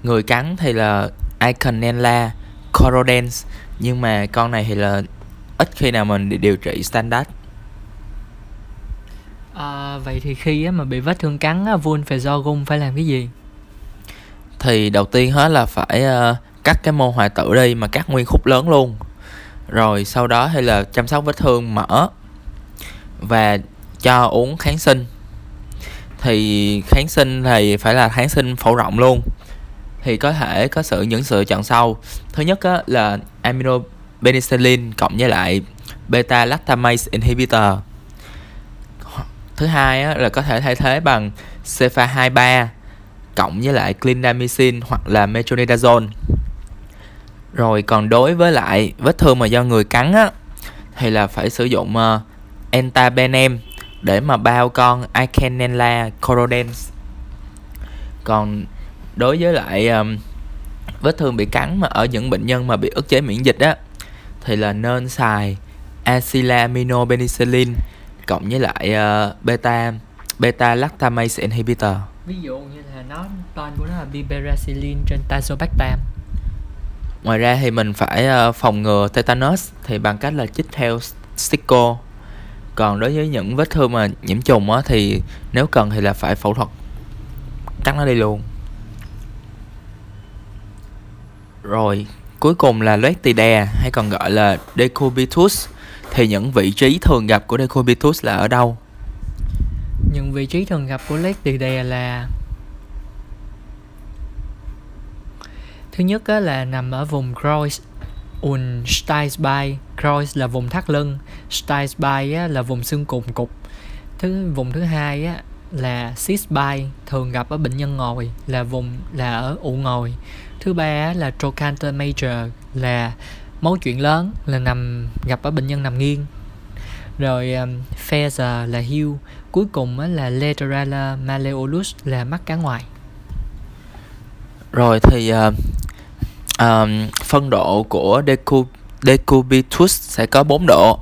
Người cắn thì là Iconella corodens nhưng mà con này thì là ít khi nào mình điều trị standard à, vậy thì khi mà bị vết thương cắn vun phải do gung phải làm cái gì? Thì đầu tiên hết là phải uh, cắt cái mô hoại tử đi mà cắt nguyên khúc lớn luôn. Rồi sau đó hay là chăm sóc vết thương mở và cho uống kháng sinh. Thì kháng sinh thì phải là kháng sinh phổ rộng luôn. Thì có thể có sự những sự chọn sau. Thứ nhất á, là aminopenicillin cộng với lại beta lactamase inhibitor thứ hai á, là có thể thay thế bằng cefa 23 cộng với lại clindamycin hoặc là metronidazole. Rồi còn đối với lại vết thương mà do người cắn á thì là phải sử dụng uh, entabenem để mà bao con Icanella corodens còn đối với lại um, vết thương bị cắn mà ở những bệnh nhân mà bị ức chế miễn dịch á thì là nên xài acetaminophenicillin cộng với lại uh, beta beta lactamase inhibitor. Ví dụ như là nó tên của nó là biberacillin trên tazobactam. Ngoài ra thì mình phải uh, phòng ngừa tetanus thì bằng cách là chích theo stico còn đối với những vết thương mà nhiễm trùng á thì nếu cần thì là phải phẫu thuật cắt nó đi luôn. Rồi cuối cùng là Leuctidea hay còn gọi là Decubitus thì những vị trí thường gặp của Decubitus là ở đâu? Những vị trí thường gặp của Leuctidea là Thứ nhất là nằm ở vùng Kreuz und Steinsbein Kreuz là vùng thắt lưng Steinsbein là vùng xương cụm cục thứ vùng thứ hai á, là Sisby thường gặp ở bệnh nhân ngồi là vùng là ở ụ ngồi. Thứ ba là trochanter major là mấu chuyện lớn là nằm gặp ở bệnh nhân nằm nghiêng. Rồi um, Feather là hưu cuối cùng á, là lateral malleolus là mắt cá ngoài. Rồi thì uh, um, phân độ của decub, decubitus sẽ có 4 độ.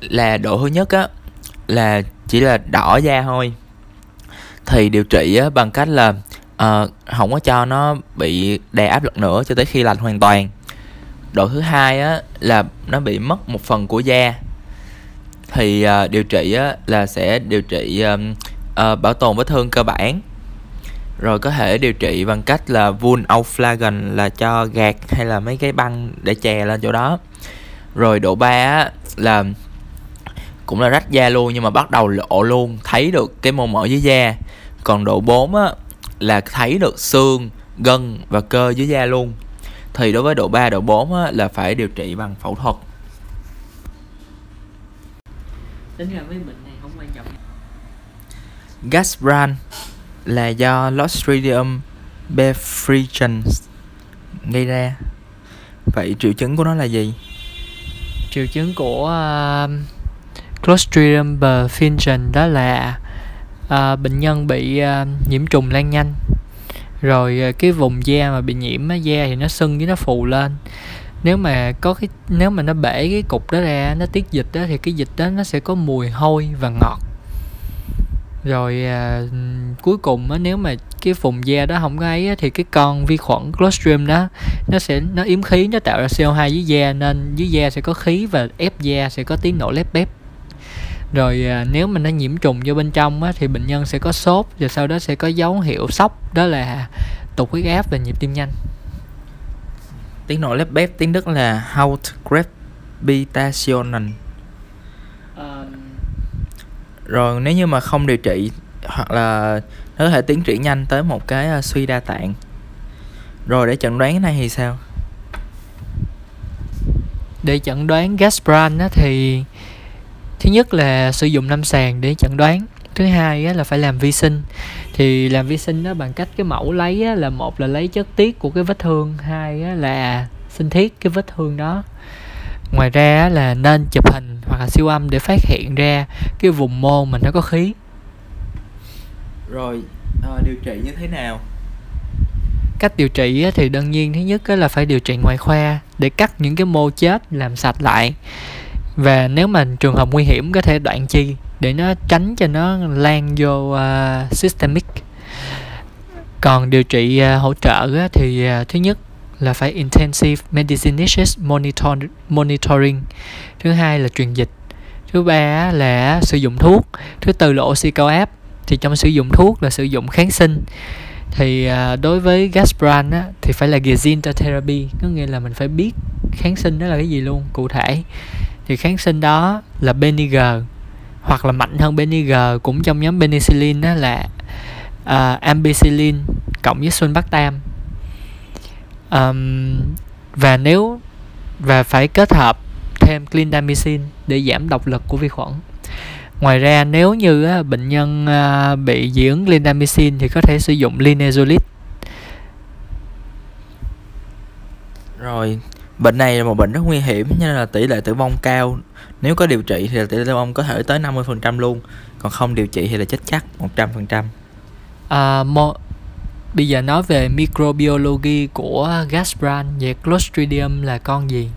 Là độ thứ nhất á là chỉ là đỏ da thôi. Thì điều trị á, bằng cách là uh, không có cho nó bị đè áp lực nữa cho tới khi lành hoàn toàn độ thứ hai á là nó bị mất một phần của da. Thì uh, điều trị á là sẽ điều trị um, uh, bảo tồn vết thương cơ bản. Rồi có thể điều trị bằng cách là vun auflagen là cho gạt hay là mấy cái băng để chè lên chỗ đó. Rồi độ 3 á là cũng là rách da luôn nhưng mà bắt đầu lộ luôn thấy được cái mô mỡ dưới da. Còn độ 4 á là thấy được xương gân và cơ dưới da luôn thì đối với độ 3, độ 4 á, là phải điều trị bằng phẫu thuật. Tính ra mấy bệnh này không quan trọng. Gasbran là do Clostridium perfringens gây ra. Vậy triệu chứng của nó là gì? Triệu chứng của uh, Clostridium perfringens đó là uh, bệnh nhân bị uh, nhiễm trùng lan nhanh rồi ờ, cái vùng da mà bị nhiễm á, da thì nó sưng với nó phù lên. Nếu mà có cái nếu mà nó bể cái cục đó ra nó tiết dịch đó thì cái dịch đó nó sẽ có mùi hôi và ngọt. Rồi à, cuối cùng á, nếu mà cái vùng da đó không có ấy á, thì cái con vi khuẩn Clostridium đó nó sẽ nó yếm khí nó tạo ra CO2 dưới da nên dưới da sẽ có khí và ép da sẽ có tiếng nổ lép bép rồi à, nếu mà nó nhiễm trùng vô bên trong á, thì bệnh nhân sẽ có sốt và sau đó sẽ có dấu hiệu sốc đó là tụt huyết áp và nhịp tim nhanh. Tiếng nổ lép bép tiếng đức là Hautcrepitationen uh, rồi nếu như mà không điều trị hoặc là nó có thể tiến triển nhanh tới một cái uh, suy đa tạng. Rồi để chẩn đoán cái này thì sao? Để chẩn đoán Gaspran á, thì thứ nhất là sử dụng lâm sàng để chẩn đoán. Thứ hai á, là phải làm vi sinh. Thì làm vi sinh đó bằng cách cái mẫu lấy á, là một là lấy chất tiết của cái vết thương hai á, là sinh thiết cái vết thương đó. Ngoài ra là nên chụp hình hoặc là siêu âm để phát hiện ra cái vùng mô mình nó có khí. Rồi à, điều trị như thế nào? Cách điều trị thì đương nhiên thứ nhất là phải điều trị ngoại khoa để cắt những cái mô chết làm sạch lại và nếu mà trường hợp nguy hiểm có thể đoạn chi để nó tránh cho nó lan vô uh, systemic. Còn điều trị uh, hỗ trợ á, thì uh, thứ nhất là phải intensive medicinicious monitor, monitoring. Thứ hai là truyền dịch. Thứ ba là sử dụng thuốc. Thứ tư là oxy cao áp thì trong sử dụng thuốc là sử dụng kháng sinh. Thì uh, đối với Gaspran á, thì phải là Gezinter therapy có nghĩa là mình phải biết kháng sinh đó là cái gì luôn cụ thể thì kháng sinh đó là Beniger hoặc là mạnh hơn Beniger cũng trong nhóm penicillin đó là uh, ampicillin cộng với sulbactam um, và nếu và phải kết hợp thêm clindamycin để giảm độc lực của vi khuẩn. Ngoài ra nếu như uh, bệnh nhân uh, bị dị ứng clindamycin thì có thể sử dụng linezolid. Rồi bệnh này là một bệnh rất nguy hiểm nên là tỷ lệ tử vong cao. Nếu có điều trị thì tỷ lệ tử vong có thể tới 50% luôn. Còn không điều trị thì là chết chắc 100% à, mo- bây giờ nói về microbiology của Gaspran về Clostridium là con gì?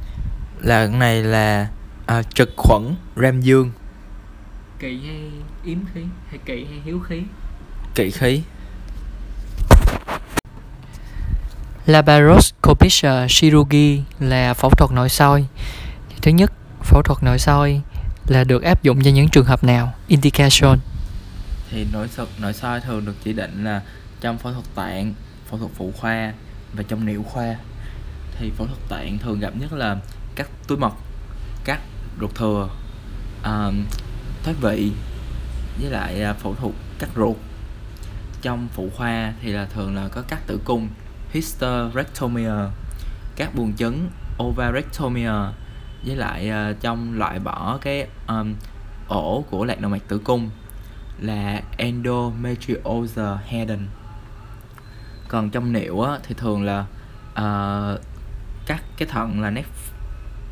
Là cái này là à, trực khuẩn ram dương. Kỵ hay yếm khí hay kỵ hay hiếu khí? Kỵ khí laparoscopic chirurgy à, là phẫu thuật nội soi. Thứ nhất phẫu thuật nội soi là được áp dụng cho những trường hợp nào? Indication. Thì nội soi nội soi thường được chỉ định là trong phẫu thuật tạng phẫu thuật phụ khoa và trong niệu khoa. Thì phẫu thuật tạng thường gặp nhất là cắt túi mật cắt ruột thừa uh, thoát vị với lại à, phẫu thuật cắt ruột. Trong phụ khoa thì là thường là có cắt tử cung hysterectomia các buồng trứng ovarectomia với lại uh, trong loại bỏ cái um, ổ của lạc động mạch tử cung là endometriosis hidden còn trong niệu á, thì thường là uh, cắt cái thận là nef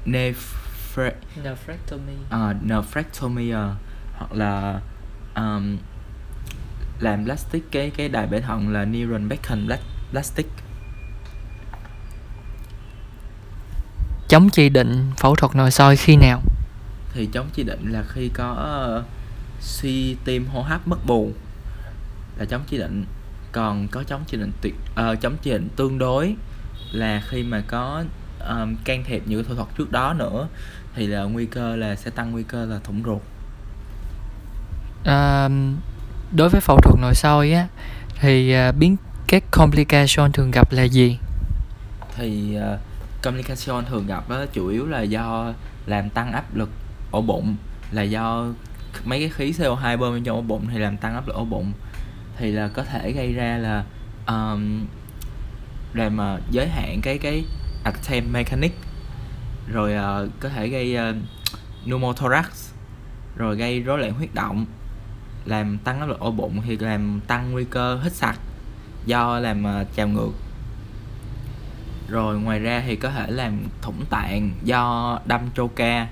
nefre nephrectomy. uh, nephrectomia hoặc là um, làm plastic cái cái đài bể thận là neuron Beacon plastic chống chỉ định phẫu thuật nội soi khi nào? Thì chống chỉ định là khi có uh, suy tim hô hấp mất bù. Là chống chỉ định. Còn có chống chỉ định tuyệt uh, chống chỉ định tương đối là khi mà có um, can thiệp những thủ thuật trước đó nữa thì là nguy cơ là sẽ tăng nguy cơ là thủng ruột. À, đối với phẫu thuật nội soi á thì uh, biến các complication thường gặp là gì? Thì uh, complication thường gặp đó, chủ yếu là do làm tăng áp lực ổ bụng là do mấy cái khí CO2 bơm trong ổ bụng thì làm tăng áp lực ổ bụng. Thì là có thể gây ra là um, làm uh, giới hạn cái cái attempt mechanic rồi uh, có thể gây uh, pneumothorax rồi gây rối loạn huyết động làm tăng áp lực ổ bụng thì làm tăng nguy cơ hít sặc do làm uh, trào ngược rồi ngoài ra thì có thể làm thủng tạng do đâm troca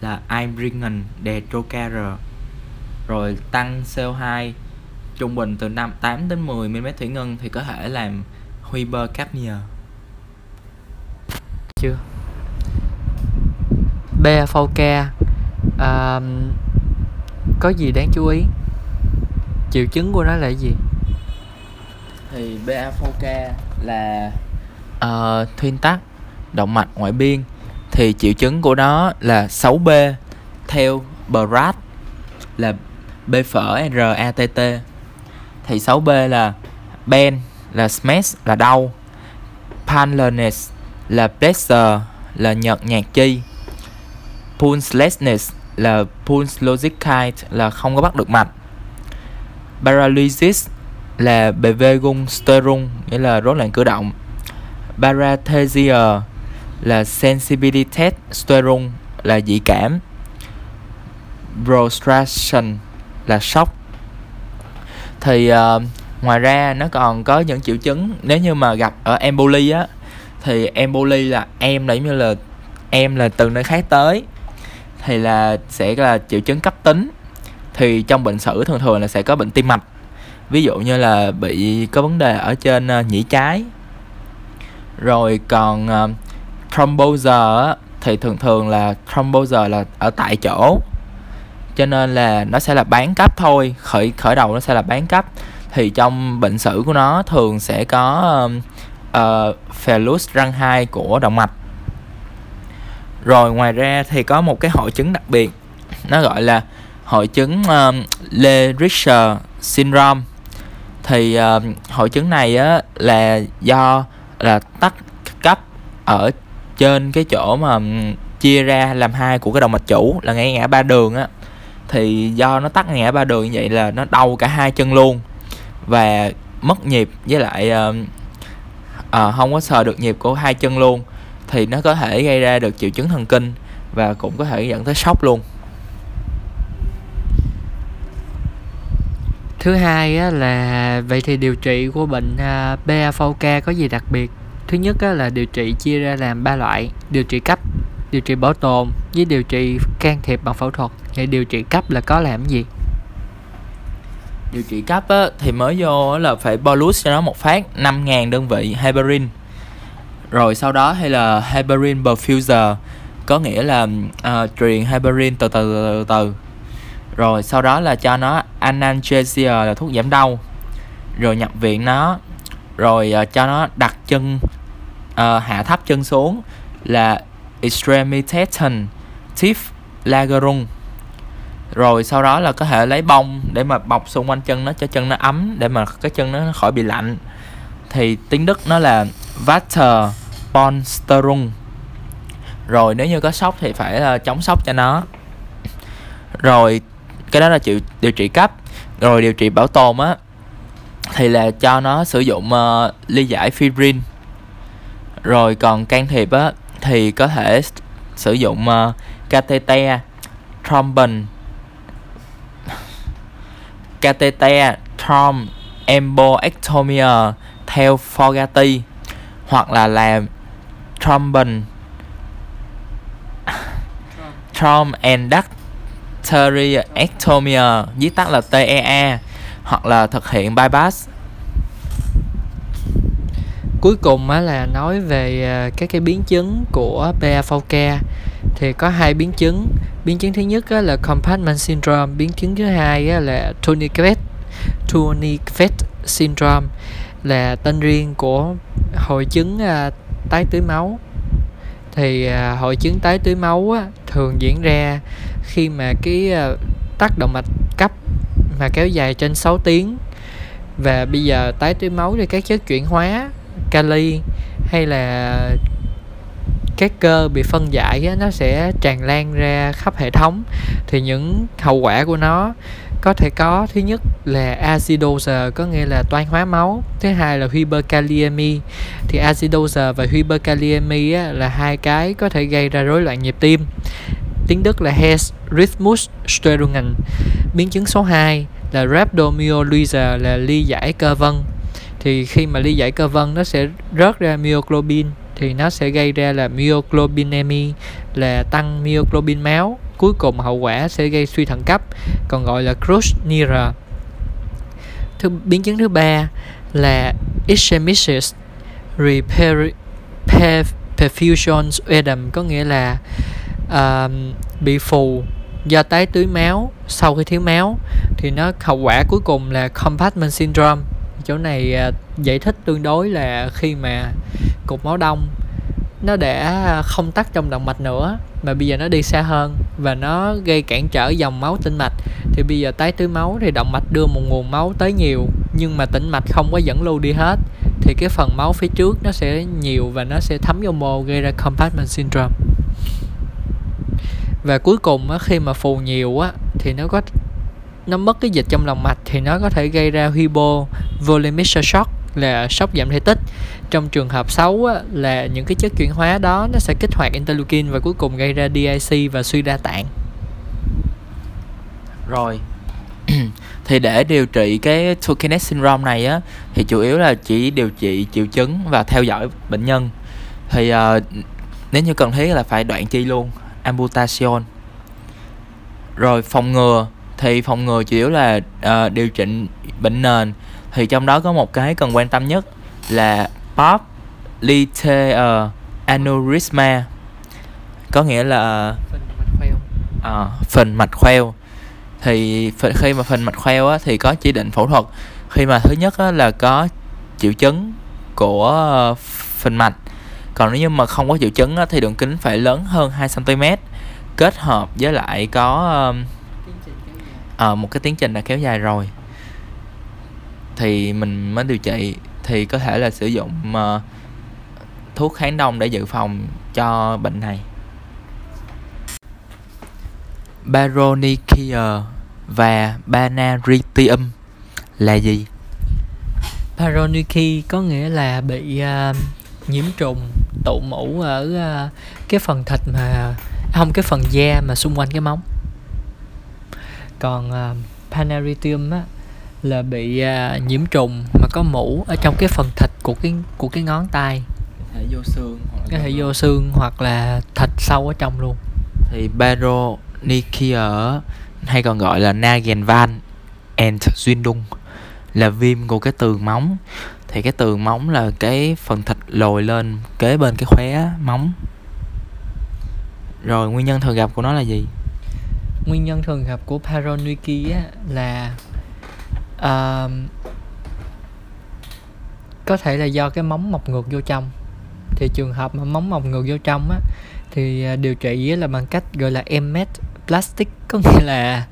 là Imringen đè trocar rồi tăng CO2 trung bình từ 5 8 đến 10 mm thủy ngân thì có thể làm hypercapnia. Chưa. BFK à, có gì đáng chú ý? Triệu chứng của nó là gì? Thì BA4K là uh, thuyên tắc động mạch ngoại biên thì triệu chứng của nó là 6B theo BRAT là B phở RATT thì 6B là Ben là smash là đau. Painlessness là pleasure là nhợt nhạt chi. Pulselessness là pulse là không có bắt được mạch. Paralysis là BV gung sterung nghĩa là rối loạn cử động. Parathesia là sensibility sterung là dị cảm. Prostration là sốc. Thì uh, ngoài ra nó còn có những triệu chứng. Nếu như mà gặp ở emboli á thì emboli là em là giống như là em là từ nơi khác tới. Thì là sẽ là triệu chứng cấp tính. Thì trong bệnh sử thường thường là sẽ có bệnh tim mạch. Ví dụ như là bị có vấn đề ở trên ờ, nhĩ trái rồi còn ờ, uh, thromboser thì thường thường là thromboser là ở tại chỗ. Cho nên là nó sẽ là bán cấp thôi khởi khởi đầu nó sẽ là bán cấp thì trong bệnh sử của nó thường sẽ có um, uh, phallus răng hai của động mạch. Rồi ngoài ra thì có một cái hội chứng đặc biệt nó gọi là hội chứng ờ, uh, Le Richer syndrome. Thì uh, hội chứng này á là do là tắc cấp ở trên cái chỗ mà chia ra làm hai của cái động mạch chủ là ngay ngã ba đường á. Thì do nó tắc ngã ba đường như vậy là nó đau cả hai chân luôn và mất nhịp với lại uh, uh, không có sờ được nhịp của hai chân luôn. Thì nó có thể gây ra được triệu chứng thần kinh và cũng có thể dẫn tới sốc luôn. Thứ hai á, là vậy thì điều trị của bệnh à, uh, BAVK có gì đặc biệt? Thứ nhất á, là điều trị chia ra làm ba loại điều trị cấp điều trị bảo tồn với điều trị can thiệp bằng phẫu thuật. Vậy điều trị cấp là có làm gì? Điều trị cấp á, thì mới vô là phải bolus cho nó một phát 5.000 đơn vị heparin. Rồi sau đó hay là heparin perfuser có nghĩa là uh, truyền heparin từ từ từ từ rồi sau đó là cho nó analgesia là thuốc giảm đau. Rồi nhập viện nó. Rồi uh, cho nó đặt chân uh, hạ thấp chân xuống là extremitaten tif lagerung. Rồi sau đó là có thể lấy bông để mà bọc xung quanh chân nó cho chân nó ấm để mà cái chân nó khỏi bị lạnh. Thì tiếng đức nó là Vater Bonsterung rồi nếu như có sốc thì phải là chống sốc cho nó. Rồi cái đó là chịu điều trị cấp. Rồi điều trị bảo tồn á thì là cho nó sử dụng uh, ly giải fibrin rồi còn can thiệp á thì có thể sử dụng uh, catheter thrombin catheter throm emboectomia theo Fogarty hoặc là làm thrombin throm endarterectomia viết tắt là TEA hoặc là thực hiện bypass. Cuối cùng á là nói về ờ, các cái biến chứng của PAVK thì có hai biến chứng. Biến chứng thứ nhất á là compartment syndrome biến chứng thứ hai á là tourniquet tourniquet syndrome là tên riêng của hội chứng à, tái tưới máu. Thì à, hội chứng tái tưới máu á, thường diễn ra khi mà cái ờ, tắc động mạch cấp mà kéo dài trên 6 tiếng và bây giờ tái tưới máu thì các chất chuyển hóa kali hay là các cơ bị phân giải á, nó sẽ tràn lan ra khắp hệ thống. Thì những hậu quả của nó có thể có thứ nhất là acidosis có nghĩa là toan hóa máu thứ hai là hyperkaliemia thì acidosis và hyperkaliemia á, là hai cái có thể gây ra rối loạn nhịp tim tiếng Đức là Herz Rhythmus Störungen biến chứng số 2 là rhabdomyolysis là ly giải cơ vân. Thì khi mà ly giải cơ vân, nó sẽ rớt ra myoglobin, thì nó sẽ gây ra là myoglobinemia là tăng myoglobin máu. Cuối cùng hậu quả sẽ gây suy thận cấp, còn gọi là Creutzfeldt thứ, biến chứng thứ ba là ischemic repair perfusion edem có nghĩa là uh, bị phù do tái tưới máu sau khi thiếu máu thì nó hậu quả cuối cùng là compartment syndrome. Chỗ này uh, giải thích tương đối là khi mà cục máu đông nó đã không tắc trong động mạch nữa mà bây giờ nó đi xa hơn và nó gây cản trở dòng máu tĩnh mạch. Thì bây giờ tái tưới máu thì động mạch đưa một nguồn máu tới nhiều nhưng mà tĩnh mạch không có dẫn lưu đi hết. Thì cái phần máu phía trước nó sẽ nhiều và nó sẽ thấm vô mô gây ra compartment syndrome và cuối cùng á, khi mà phù nhiều á thì nó có nó mất cái dịch trong lòng mạch thì nó có thể gây ra hypovolemic shock là sốc giảm thể tích. Trong trường hợp xấu á, là những cái chất chuyển hóa đó nó sẽ kích hoạt interleukin và cuối cùng gây ra DIC và suy đa tạng. Rồi. Thì để điều trị cái Tourniquet syndrome này á thì chủ yếu là chỉ điều trị triệu chứng và theo dõi bệnh nhân. Thì uh, nếu như cần thiết là phải đoạn chi luôn amputation. Rồi phòng ngừa thì phòng ngừa chủ yếu là uh, điều trị bệnh nền. Thì trong đó có một cái cần quan tâm nhất là pop liter aneurysma có nghĩa là phần mạch khoeo. À, phình mạch khoeo. Thì khi mà phình mạch khoeo á, thì có chỉ định phẫu thuật. Khi mà thứ nhất á, là có triệu chứng của ờ, phình mạch còn nếu như mà không có triệu chứng thì đường kính phải lớn hơn 2 cm kết hợp với lại có uh, một cái tiến trình đã kéo dài rồi. Thì mình mới điều trị thì có thể là sử dụng uh, thuốc kháng đông để dự phòng cho bệnh này. Baronikia và Banaritium là gì? Paronychia có nghĩa là bị uh, nhiễm trùng tụ mủ ở uh, cái phần thịt mà không cái phần da mà xung quanh cái móng. Còn uh, Panaritium á là bị uh, nhiễm trùng mà có mủ ở trong cái phần thịt của cái của cái ngón tay. Có thể vô xương hoặc có thể vô xương hoặc là thịt sâu ở trong luôn. Thì Baronikia hay còn gọi là Nagelvan and Zwindung là viêm của cái tường móng thì cái tường móng là cái phần thịt lồi lên kế bên cái khóe móng. Rồi nguyên nhân thường gặp của nó là gì? Nguyên nhân thường gặp của Paronychia là uh, có thể là do cái móng mọc ngược vô trong. Thì trường hợp mà móng mọc ngược vô trong á thì à, điều trị là bằng cách gọi là emmet plastic có nghĩa là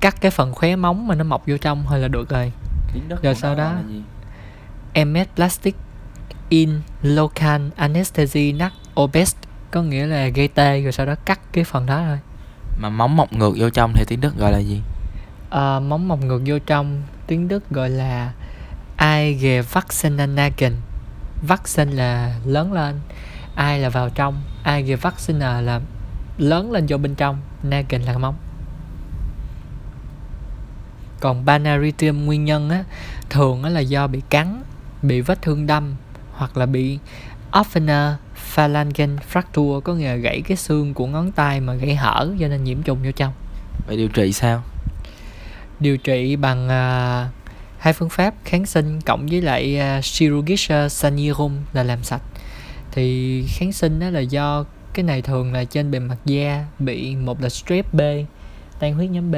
cắt cái phần khóe móng mà nó mọc vô trong thôi là được rồi. Rồi sau đó emmet plastic in local anesthesia nắc obest có nghĩa là gây tê rồi sau đó cắt cái phần đó thôi. Mà móng mọc ngược vô trong thì tiếng đức gọi là gì? À, móng mọc ngược vô trong tiếng đức gọi là Eingewachsenanagen vaccine là lớn lên ai là vào trong. Ai vaccine là lớn lên vô bên trong nagen là móng. Còn banaritium nguyên nhân á thường á là do bị cắn bị vết thương đâm hoặc là bị offener phalangeal fracture có nghĩa là gãy cái xương của ngón tay mà gãy hở cho nên nhiễm trùng vô trong. Vậy điều trị sao? Điều trị bằng uh, hai phương pháp kháng sinh cộng với lại uh, chirurgische sanierung là làm sạch. Thì kháng sinh đó là do cái này thường là trên bề mặt da bị một là strep B tan huyết nhóm B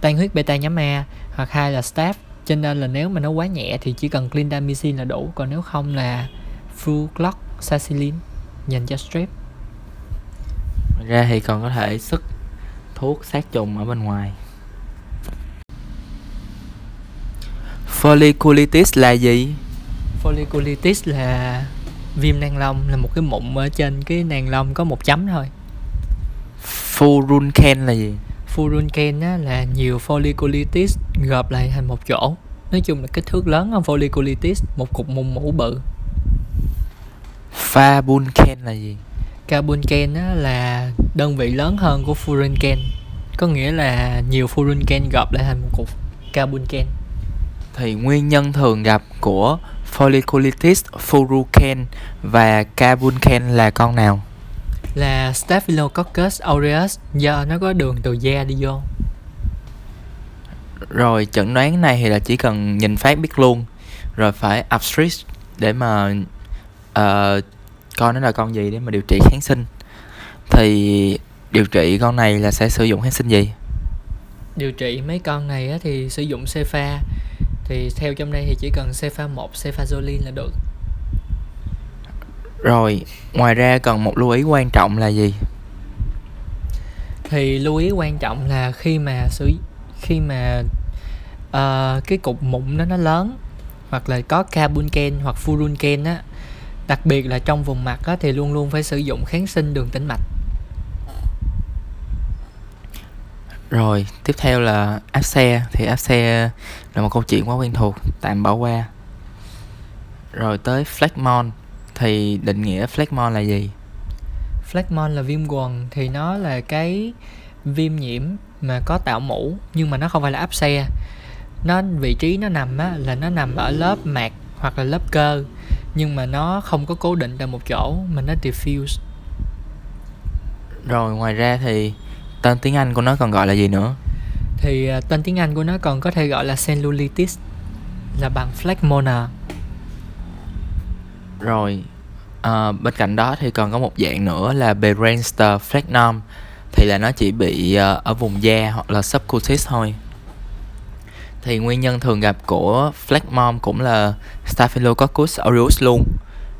tan huyết beta nhóm A hoặc hai là staph cho nên là nếu mà nó quá nhẹ thì chỉ cần clindamycin là đủ. Còn nếu không là flucloxacillin dành cho strep ra thì còn có thể sức thuốc sát trùng ở bên ngoài. Folliculitis là gì? Folliculitis là viêm nang lông là một cái mụn ở trên cái nang lông có một chấm thôi. Furunken là gì furunken á, là nhiều folliculitis gộp lại thành một chỗ. Nói chung là kích thước lớn hơn folliculitis một cục mụn mủ bự. Fabunken là gì? Carbunken á, là đơn vị lớn hơn của furunken. Có nghĩa là nhiều furunken gộp lại thành một cục carbunken thì nguyên nhân thường gặp của folliculitis furuken và carbunken là con nào? Là Staphylococcus aureus. Do nó có đường từ da đi vô. Rồi chẩn đoán này thì là chỉ cần nhìn phát biết luôn. Rồi phải abstract để mà uh, coi nó là con gì để mà điều trị kháng sinh. Thì điều trị con này là sẽ sử dụng kháng sinh gì? Điều trị mấy con này thì sử dụng cefa thì theo trong đây thì chỉ cần cefa 1 cefazolin là được rồi ngoài ra còn một lưu ý quan trọng là gì? Thì lưu ý quan trọng là khi mà sử khi mà uh, cái cục mụn đó nó lớn hoặc là có carbunken hoặc furunken á đặc biệt là trong vùng mặt á, thì luôn luôn phải sử dụng kháng sinh đường tĩnh mạch. Rồi tiếp theo là áp xe. Thì áp xe là một câu chuyện quá quen thuộc tạm bỏ qua. Rồi tới phlegmon thì định nghĩa phlegmon là gì? Phlegmon là viêm quần. Thì nó là cái viêm nhiễm mà có tạo mũ nhưng mà nó không phải là áp xe. Nó vị trí nó nằm á là nó nằm ở lớp mạc hoặc là lớp cơ nhưng mà nó không có cố định tại một chỗ mà nó diffuse. Rồi ngoài ra thì tên tiếng Anh của nó còn gọi là gì nữa? Thì uh, tên tiếng Anh của nó còn có thể gọi là cellulitis là bằng phlegmona rồi à, bên cạnh đó thì còn có một dạng nữa là Berenster phlegmon thì là nó chỉ bị uh, ở vùng da hoặc là subcutis thôi. Thì nguyên nhân thường gặp của phlegmon cũng là Staphylococcus aureus luôn.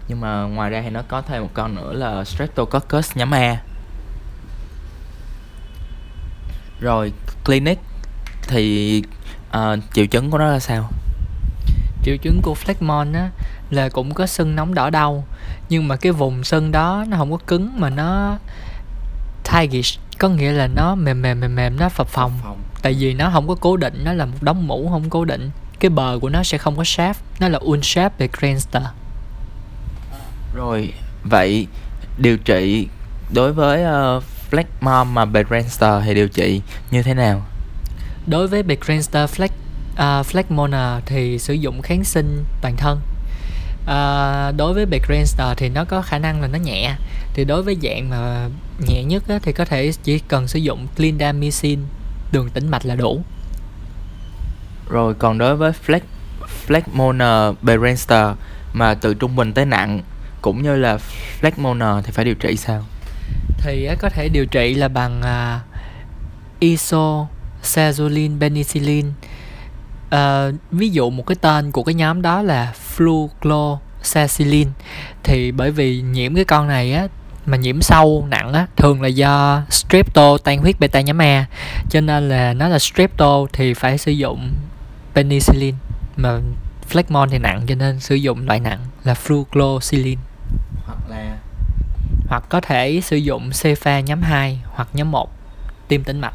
Nhưng mà ngoài ra thì nó có thêm một con nữa là Streptococcus nhóm A. Rồi clinic thì uh, triệu chứng của nó là sao? Triệu chứng của phlegmon á là cũng có sưng nóng đỏ đau. Nhưng mà cái vùng sưng đó nó không có cứng mà nó tigerish có nghĩa là nó mềm mềm mềm mềm nó phập phồng. Tại vì nó không có cố định nó là một đống mũ không cố định. Cái bờ của nó sẽ không có shaft nó là unshaft về Grandster rồi vậy điều trị đối với uh, phlegmon mà Grandster thì điều trị như thế nào? Đối với Grandster flex uh, phlegmona thì sử dụng kháng sinh toàn thân à, đối với Grandster thì nó có khả năng là nó nhẹ thì đối với dạng mà nhẹ nhất á, thì có thể chỉ cần sử dụng clindamycin đường tĩnh mạch là đủ rồi còn đối với flex Flexmoner Berenster mà từ trung bình tới nặng cũng như là Flexmoner thì phải điều trị sao? Thì có thể điều trị là bằng uh, isosazolin penicillin. Uh, ví dụ một cái tên của cái nhóm đó là flucloxacillin thì bởi vì nhiễm cái con này á mà nhiễm sâu nặng á thường là do strepto tan huyết beta nhóm A. Cho nên là nó là strepto thì phải sử dụng penicillin mà phlegmon thì nặng cho nên sử dụng loại nặng là flucloxacillin hoặc là hoặc có thể sử dụng cefa nhóm 2 hoặc nhóm 1 tiêm tĩnh mạch.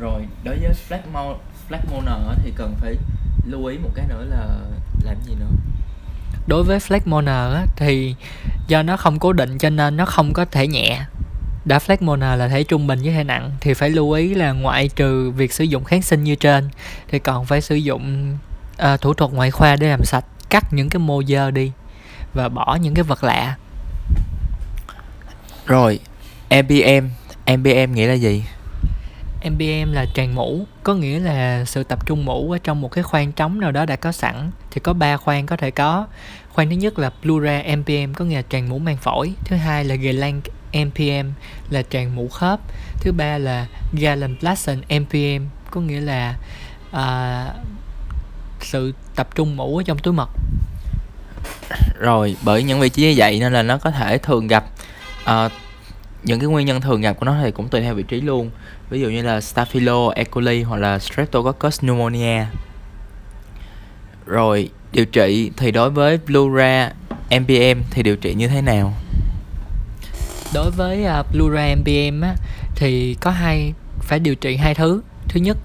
Rồi đối với phlegmon phlegmoner thì cần phải lưu ý một cái nữa là làm gì nữa? Đối với Flexmoner á, thì do nó không cố định cho nên nó không có thể nhẹ. Đã Flexmoner là thể trung bình với thể nặng thì phải lưu ý là ngoại trừ việc sử dụng kháng sinh như trên thì còn phải sử dụng uh, thủ thuật ngoại khoa để làm sạch cắt những cái mô dơ đi và bỏ những cái vật lạ. Rồi MBM MBM nghĩa là gì MBM là tràn mũ có nghĩa là sự tập trung mũ ở trong một cái khoang trống nào đó đã có sẵn thì có ba khoang có thể có. Khoang thứ nhất là plura MPM có nghĩa là tràn mũ mang phổi thứ hai là Galen MPM là tràn mũ khớp thứ ba là Gallenblasen MPM có nghĩa là uh, sự tập trung mũ ở trong túi mật. Rồi bởi những vị trí như vậy nên là nó có thể thường gặp. Uh, những cái nguyên nhân thường gặp của nó thì cũng tùy theo vị trí luôn ví dụ như là Staphylo E. coli hoặc là Streptococcus pneumonia. Rồi điều trị thì đối với Blura, MPM thì điều trị như thế nào? Đối với à, uh, Blura MPM á, thì có hai phải điều trị hai thứ. Thứ nhất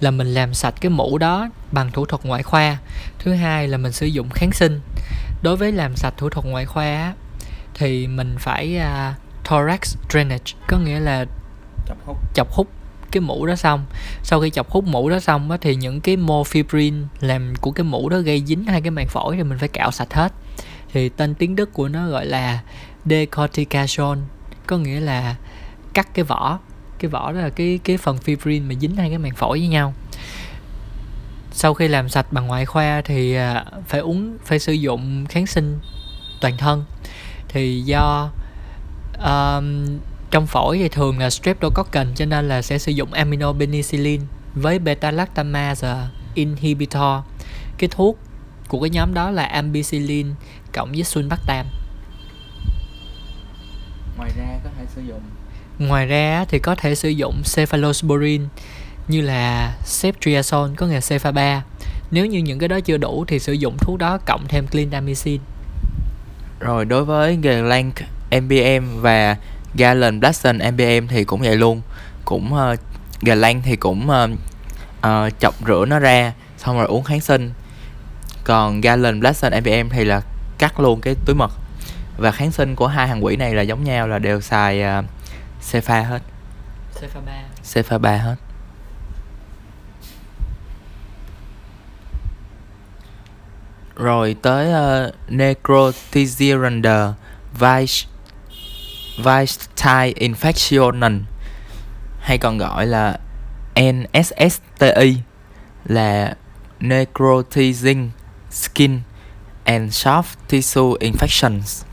là mình làm sạch cái mũ đó bằng thủ thuật ngoại khoa. Thứ hai là mình sử dụng kháng sinh. Đối với làm sạch thủ thuật ngoại khoa á, thì mình phải uh, thorax drainage có nghĩa là chọc hút. Chọc hút cái mũ đó xong. Sau khi chọc hút mũ đó xong á, thì những cái mô fibrin làm của cái mũ đó gây dính hai cái màng phổi thì mình phải cạo sạch hết. Thì tên tiếng đức của nó gọi là decortication có nghĩa là cắt cái vỏ. Cái vỏ đó là cái cái phần fibrin mà dính hai cái màng phổi với nhau. Sau khi làm sạch bằng ngoại khoa thì à, phải uống phải sử dụng kháng sinh toàn thân. Thì do um, trong phổi thì thường là streptococcus cho nên là sẽ sử dụng aminopenicillin với beta lactamase inhibitor. Cái thuốc của cái nhóm đó là ampicillin cộng với sulbactam ngoài ra có thể sử dụng ngoài ra thì có thể sử dụng cephalosporin như là ceftriaxone có nghĩa cefa 3 nếu như những cái đó chưa đủ thì sử dụng thuốc đó cộng thêm clindamycin. Rồi đối với Glank MBM và Galen Blackson MBM thì cũng vậy luôn. Cũng uh, Galen thì cũng uh, uh, chọc rửa nó ra xong rồi uống kháng sinh. Còn Galen Blackson MBM thì là cắt luôn cái túi mật. Và kháng sinh của hai hàng quỷ này là giống nhau là đều xài uh, Cefa hết. Cefa 3 Cefa 3 hết. Rồi tới uh, Necrotizirander Vice Vice Infectionen hay còn gọi là NSSTI là Necrotizing Skin and Soft Tissue Infections.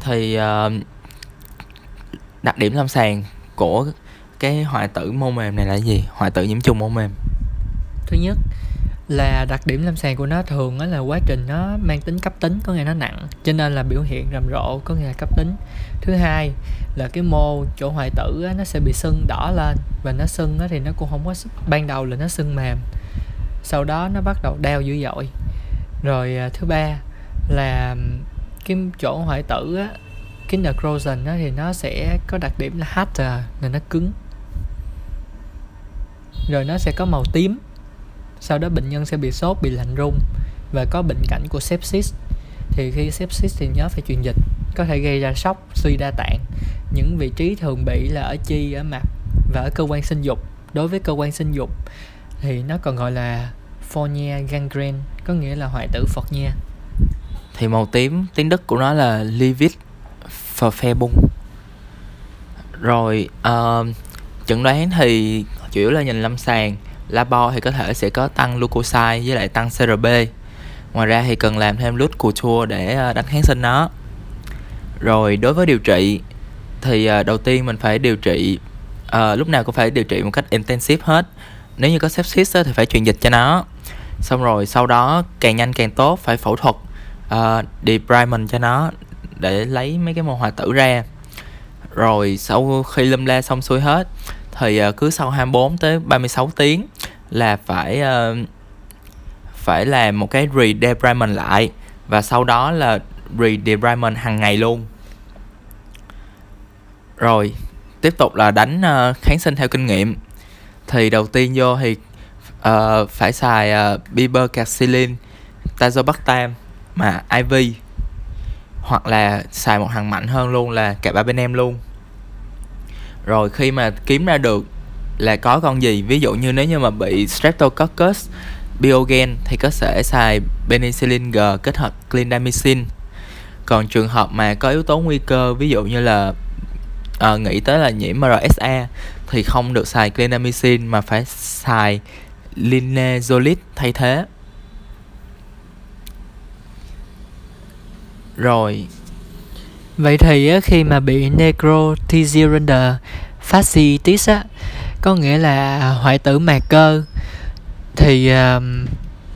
Thì uh, đặc điểm lâm sàng của cái hoại tử mô mềm này là gì? Hoại tử nhiễm trùng mô mềm. Thứ nhất là đặc điểm lâm sàng của nó thường là quá trình nó mang tính cấp tính có nghĩa nó nặng cho nên là biểu hiện rầm rộ có nghĩa là cấp tính. Thứ hai là cái mô chỗ hoại tử á, nó sẽ bị sưng đỏ lên và nó sưng á, thì nó cũng không có ban đầu là nó sưng mềm sau đó nó bắt đầu đau dữ dội. Rồi à, thứ ba là cái chỗ hoại tử á cái necrosion á, thì nó sẽ có đặc điểm là hard là nó cứng. Rồi nó sẽ có màu tím sau đó bệnh nhân sẽ bị sốt bị lạnh run và có bệnh cảnh của sepsis. Thì khi sepsis thì nhớ phải truyền dịch có thể gây ra sốc suy đa tạng. Những vị trí thường bị là ở chi ở mặt và ở cơ quan sinh dục. Đối với cơ quan sinh dục thì nó còn gọi là fornia gangrene có nghĩa là hoại tử phật nha thì màu tím tiếng đức của nó là livid Verfärbung rồi uh, chẩn đoán thì chủ yếu là nhìn lâm sàng labo thì có thể sẽ có tăng leukocyte với lại tăng CRP ngoài ra thì cần làm thêm lút culture để ờ, đánh kháng sinh nó. Rồi đối với điều trị thì ờ, đầu tiên mình phải điều trị à, lúc nào cũng phải điều trị một cách intensive hết. Nếu như có sepsis thì phải truyền dịch cho nó. Xong rồi sau đó càng nhanh càng tốt phải phẫu thuật uh, debridement cho nó để lấy mấy cái mô hoại tử ra. Rồi sau khi lâm la xong xuôi hết thì uh, cứ sau 24 tới 36 tiếng là phải uh, phải làm một cái redeployment lại và sau đó là redeployment hàng ngày luôn. Rồi tiếp tục là đánh uh, kháng sinh theo kinh nghiệm. Thì đầu tiên vô thì uh, phải xài uh, bibercacillin tazobactam mà IV hoặc là xài một hàng mạnh hơn luôn là cả ba bên em luôn rồi khi mà kiếm ra được là có con gì? Ví dụ như nếu như mà bị streptococcus biogen thì có thể xài penicillin G kết hợp clindamycin. Còn trường hợp mà có yếu tố nguy cơ ví dụ như là à, nghĩ tới là nhiễm MRSA thì không được xài clindamycin mà phải xài linezolid thay thế. Rồi vậy thì khi mà bị necrotizirander fasciitis á có nghĩa là hoại tử mạc cơ thì uh,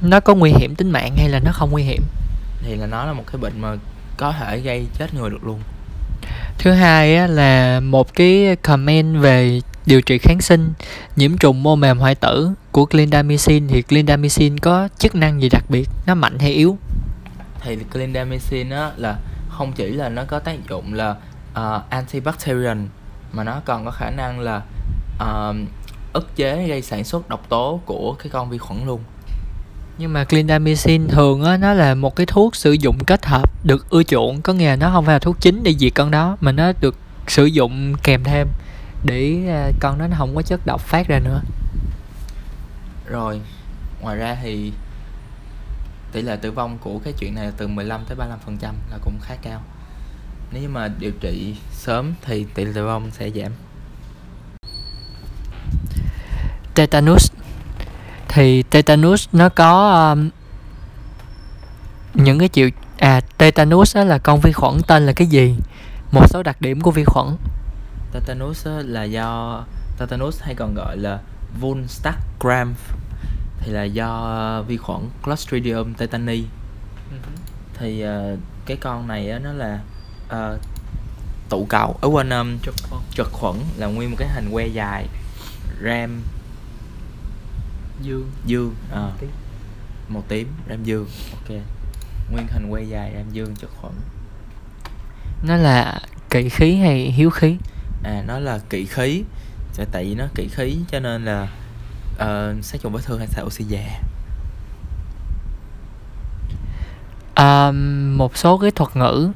nó có nguy hiểm tính mạng hay là nó không nguy hiểm? Thì là nó là một cái bệnh mà có thể gây chết người được luôn. Thứ hai á, là một cái comment về điều trị kháng sinh nhiễm trùng mô mềm hoại tử của clindamycin. Thì clindamycin có chức năng gì đặc biệt? Nó mạnh hay yếu? Thì clindamycin á là không chỉ là nó có tác dụng là uh, antibacterial mà nó còn có khả năng là uh, ức chế gây sản xuất độc tố của cái con vi khuẩn luôn. Nhưng mà clindamycin thường á nó là một cái thuốc sử dụng kết hợp được ưa chuộng. Có nghĩa là nó không phải là thuốc chính để diệt con đó mà nó được sử dụng kèm thêm để à, con đó nó không có chất độc phát ra nữa. Rồi ngoài ra thì tỷ lệ tử vong của cái chuyện này là từ 15 tới 35 phần trăm là cũng khá cao. Nếu mà điều trị sớm thì tỷ lệ tử vong sẽ giảm. Tetanus. Thì tetanus nó có um, những cái triệu à tetanus là con vi khuẩn tên là cái gì? Một số đặc điểm của vi khuẩn. Tetanus là do tetanus hay còn gọi là Wunstach gram thì là do vi khuẩn Clostridium tetani uh-huh. thì uh, cái con này nó là uh, tụ cầu ở quên um, trực khuẩn. trực khuẩn là nguyên một cái hình que dài ram dương. Dương à, tím. màu tím ram dương. Ok. Nguyên hình que dài ram dương trực khuẩn. Nó là kỵ khí hay hiếu khí? À nó là kỵ khí. Tại vì nó kỵ khí cho nên là uh, sát trùng vết thương hay xạ oxy già à, một số cái thuật ngữ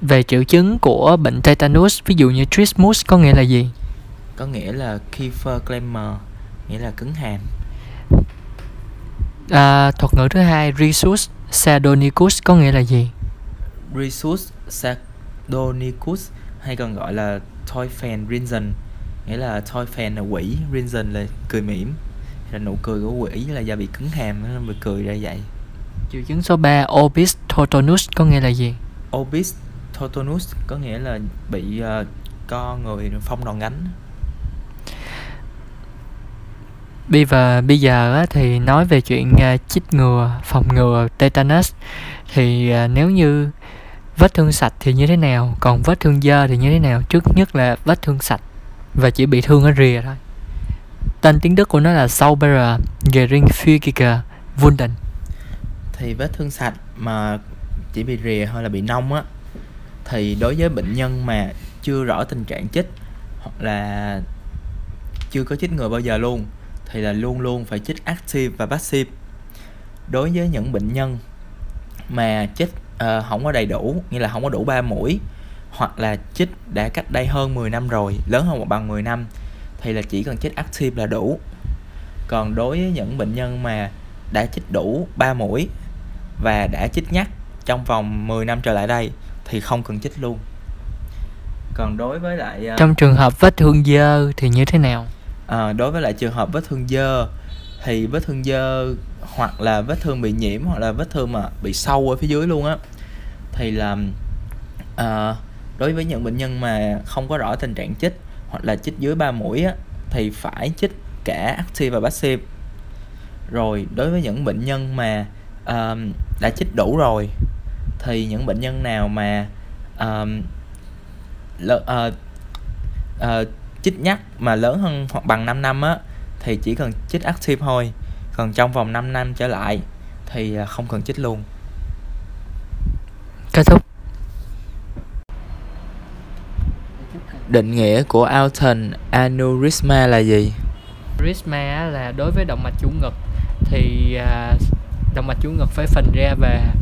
về triệu chứng của bệnh tetanus ví dụ như trismus có nghĩa là gì? Có nghĩa là Kiefer Clemmer nghĩa là cứng hàm. À, thuật ngữ thứ hai Rhesus Sardonicus có nghĩa là gì? Rhesus Sardonicus hay còn gọi là Toyfen Rinzen nghĩa là Toyfen là quỷ Rinzen là cười mỉm. Là nụ cười của quỷ là do bị cứng hàm nên bị cười ra vậy. Triệu chứng số 3 Obis Totonus có nghĩa là gì? Obis Totonus có nghĩa là bị uh, co người phong đòn gánh. Bây giờ bây giờ thì nói về chuyện uh, chích ngừa phòng ngừa tetanus. Thì uh, nếu như vết thương sạch thì như thế nào còn vết thương dơ thì như thế nào? Trước nhất là vết thương sạch và chỉ bị thương ở rìa thôi. Tên tiếng đức của nó là Sauberer Geringfügiger Wunden. Thì vết thương sạch mà chỉ bị rìa hay là bị nông á. Thì đối với bệnh nhân mà chưa rõ tình trạng chích hoặc là chưa có chích ngừa bao giờ luôn thì là luôn luôn phải chích active và passive. Đối với những bệnh nhân mà chích uh, không có đầy đủ như là không có đủ 3 mũi hoặc là chích đã cách đây hơn 10 năm rồi lớn hơn một bằng 10 năm thì là chỉ cần chích active là đủ. Còn đối với những bệnh nhân mà đã chích đủ 3 mũi và đã chích nhắc trong vòng 10 năm trở lại đây thì không cần chích luôn. Còn đối với lại uh, trong trường hợp vết thương dơ thì như thế nào? À, đối với lại trường hợp vết thương dơ thì vết thương dơ hoặc là vết thương bị nhiễm hoặc là vết thương mà bị sâu ở phía dưới luôn á thì là à, đối với những bệnh nhân mà không có rõ tình trạng chích hoặc là chích dưới 3 mũi á thì phải chích cả active và passive. Rồi đối với những bệnh nhân mà um, đã chích đủ rồi thì những bệnh nhân nào mà uh, uh, uh, chích nhắc mà lớn hơn hoặc bằng 5 năm á thì chỉ cần chích active thôi. Còn trong vòng 5 năm trở lại thì ờ, không cần chích luôn. Kết thúc. Định nghĩa của Alton aneurysma là gì? Aneurysma là đối với động mạch chủ ngực thì à, động mạch chủ ngực phải phình ra và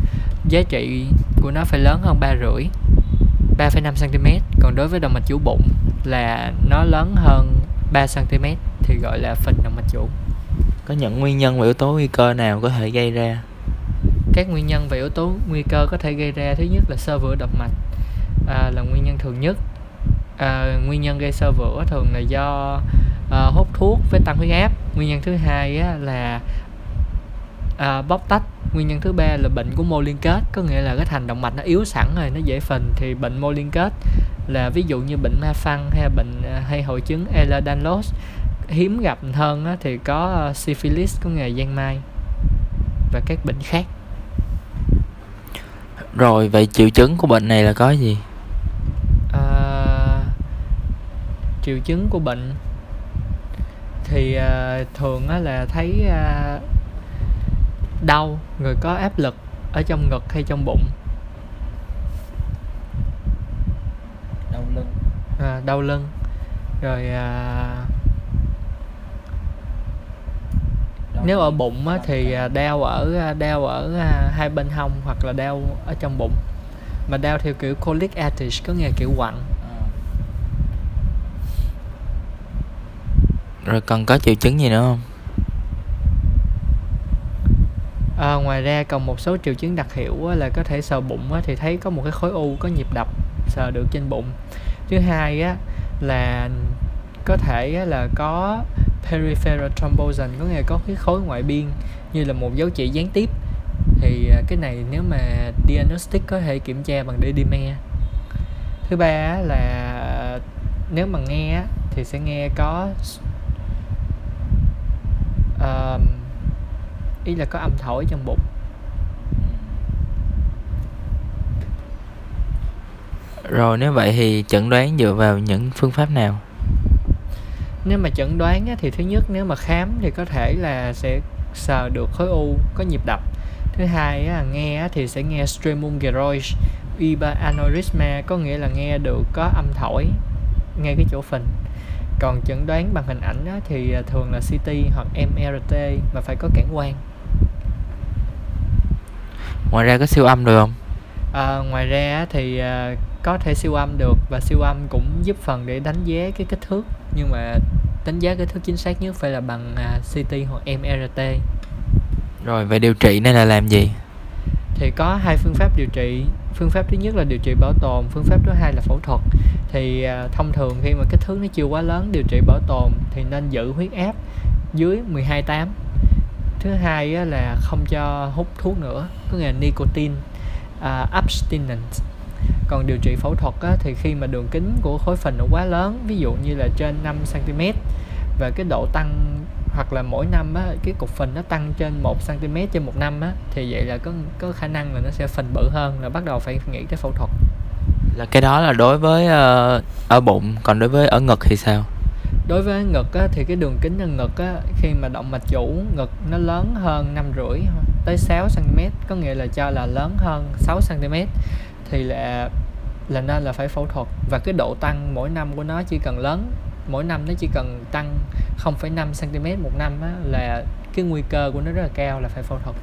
giá trị của nó phải lớn hơn ba rưỡi 3,5 cm còn đối với động mạch chủ bụng là nó lớn hơn 3 cm thì gọi là phình động mạch chủ. Có những nguyên nhân và yếu tố nguy cơ nào có thể gây ra? Các nguyên nhân và yếu tố nguy cơ có thể gây ra thứ nhất là sơ vữa động mạch à, là nguyên nhân thường nhất à, nguyên nhân gây sơ vữa thường là do à, hút thuốc với tăng huyết áp. Nguyên nhân thứ hai á, là à, bóc tách. Nguyên nhân thứ ba là bệnh của mô liên kết. Có nghĩa là cái thành động mạch nó yếu sẵn rồi nó dễ phình. Thì bệnh mô liên kết là ví dụ như bệnh ma phăng hay bệnh à, hay hội chứng Ehlers-Danlos hiếm gặp hơn á, thì có à, syphilis có nghề giang mai và các bệnh khác. Rồi vậy triệu chứng của bệnh này là có gì à, triệu chứng của bệnh. Thì uh, thường á, là thấy uh, đau người có áp lực ở trong ngực hay trong bụng. Đau lưng. À, đau lưng. Rồi à, nếu ở bụng á, thì à, đau ở à, đau ở à, hai bên hông hoặc là đau ở trong bụng. Mà đau theo kiểu colic artist có nghĩa kiểu quặn rồi còn có triệu chứng gì nữa không? À, ngoài ra còn một số triệu chứng đặc hiệu á, là có thể sờ bụng á, thì thấy có một cái khối u có nhịp đập sờ được trên bụng. Thứ hai á là có thể á, là có peripheral thrombosis có nghĩa là có cái khối ngoại biên như là một dấu chỉ gián tiếp. Thì à, cái này nếu mà diagnostic có thể kiểm tra bằng D-dimer thứ ba là à, nếu mà nghe á thì sẽ nghe có uh, ý là có âm thổi trong bụng. Rồi nếu vậy thì chẩn đoán dựa vào những phương pháp nào? Nếu mà chẩn đoán á, thì thứ nhất nếu mà khám thì có thể là sẽ sờ được khối u có nhịp đập. Thứ hai á, nghe thì sẽ nghe stremum gerois iba aneurysma có nghĩa là nghe được có âm thổi ngay cái chỗ phình. Còn chẩn đoán bằng hình ảnh á, thì à, thường là CT hoặc MRT mà phải có cản quang ngoài ra có siêu âm được không? À, ngoài ra thì à, có thể siêu âm được và siêu âm cũng giúp phần để đánh giá cái kích thước nhưng mà đánh giá kích thước chính xác nhất phải là bằng à, CT hoặc MRT rồi về điều trị này là làm gì? Thì có hai phương pháp điều trị. Phương pháp thứ nhất là điều trị bảo tồn phương pháp thứ hai là phẫu thuật. Thì à, thông thường khi mà kích thước nó chưa quá lớn điều trị bảo tồn thì nên giữ huyết áp dưới 12,8 thứ hai á, là không cho hút thuốc nữa có nghĩa là nicotine uh, abstinence. Còn điều trị phẫu thuật á, thì khi mà đường kính của khối phình nó quá lớn ví dụ như là trên 5 cm và cái độ tăng hoặc là mỗi năm á, cái cục phình nó tăng trên 1 cm trên một năm á, thì vậy là có có khả năng là nó sẽ phình bự hơn là bắt đầu phải nghĩ tới phẫu thuật. Là cái đó là đối với uh, ở bụng còn đối với ở ngực thì sao? Đối với ngực á, thì cái đường kính nhân ngực á, khi mà động mạch chủ ngực nó lớn hơn năm rưỡi tới 6 cm có nghĩa là cho là lớn hơn 6 cm thì là là nên là phải phẫu thuật. Và cái độ tăng mỗi năm của nó chỉ cần lớn mỗi năm nó chỉ cần tăng 0,5 cm một năm á, là cái nguy cơ của nó rất là cao là phải phẫu thuật.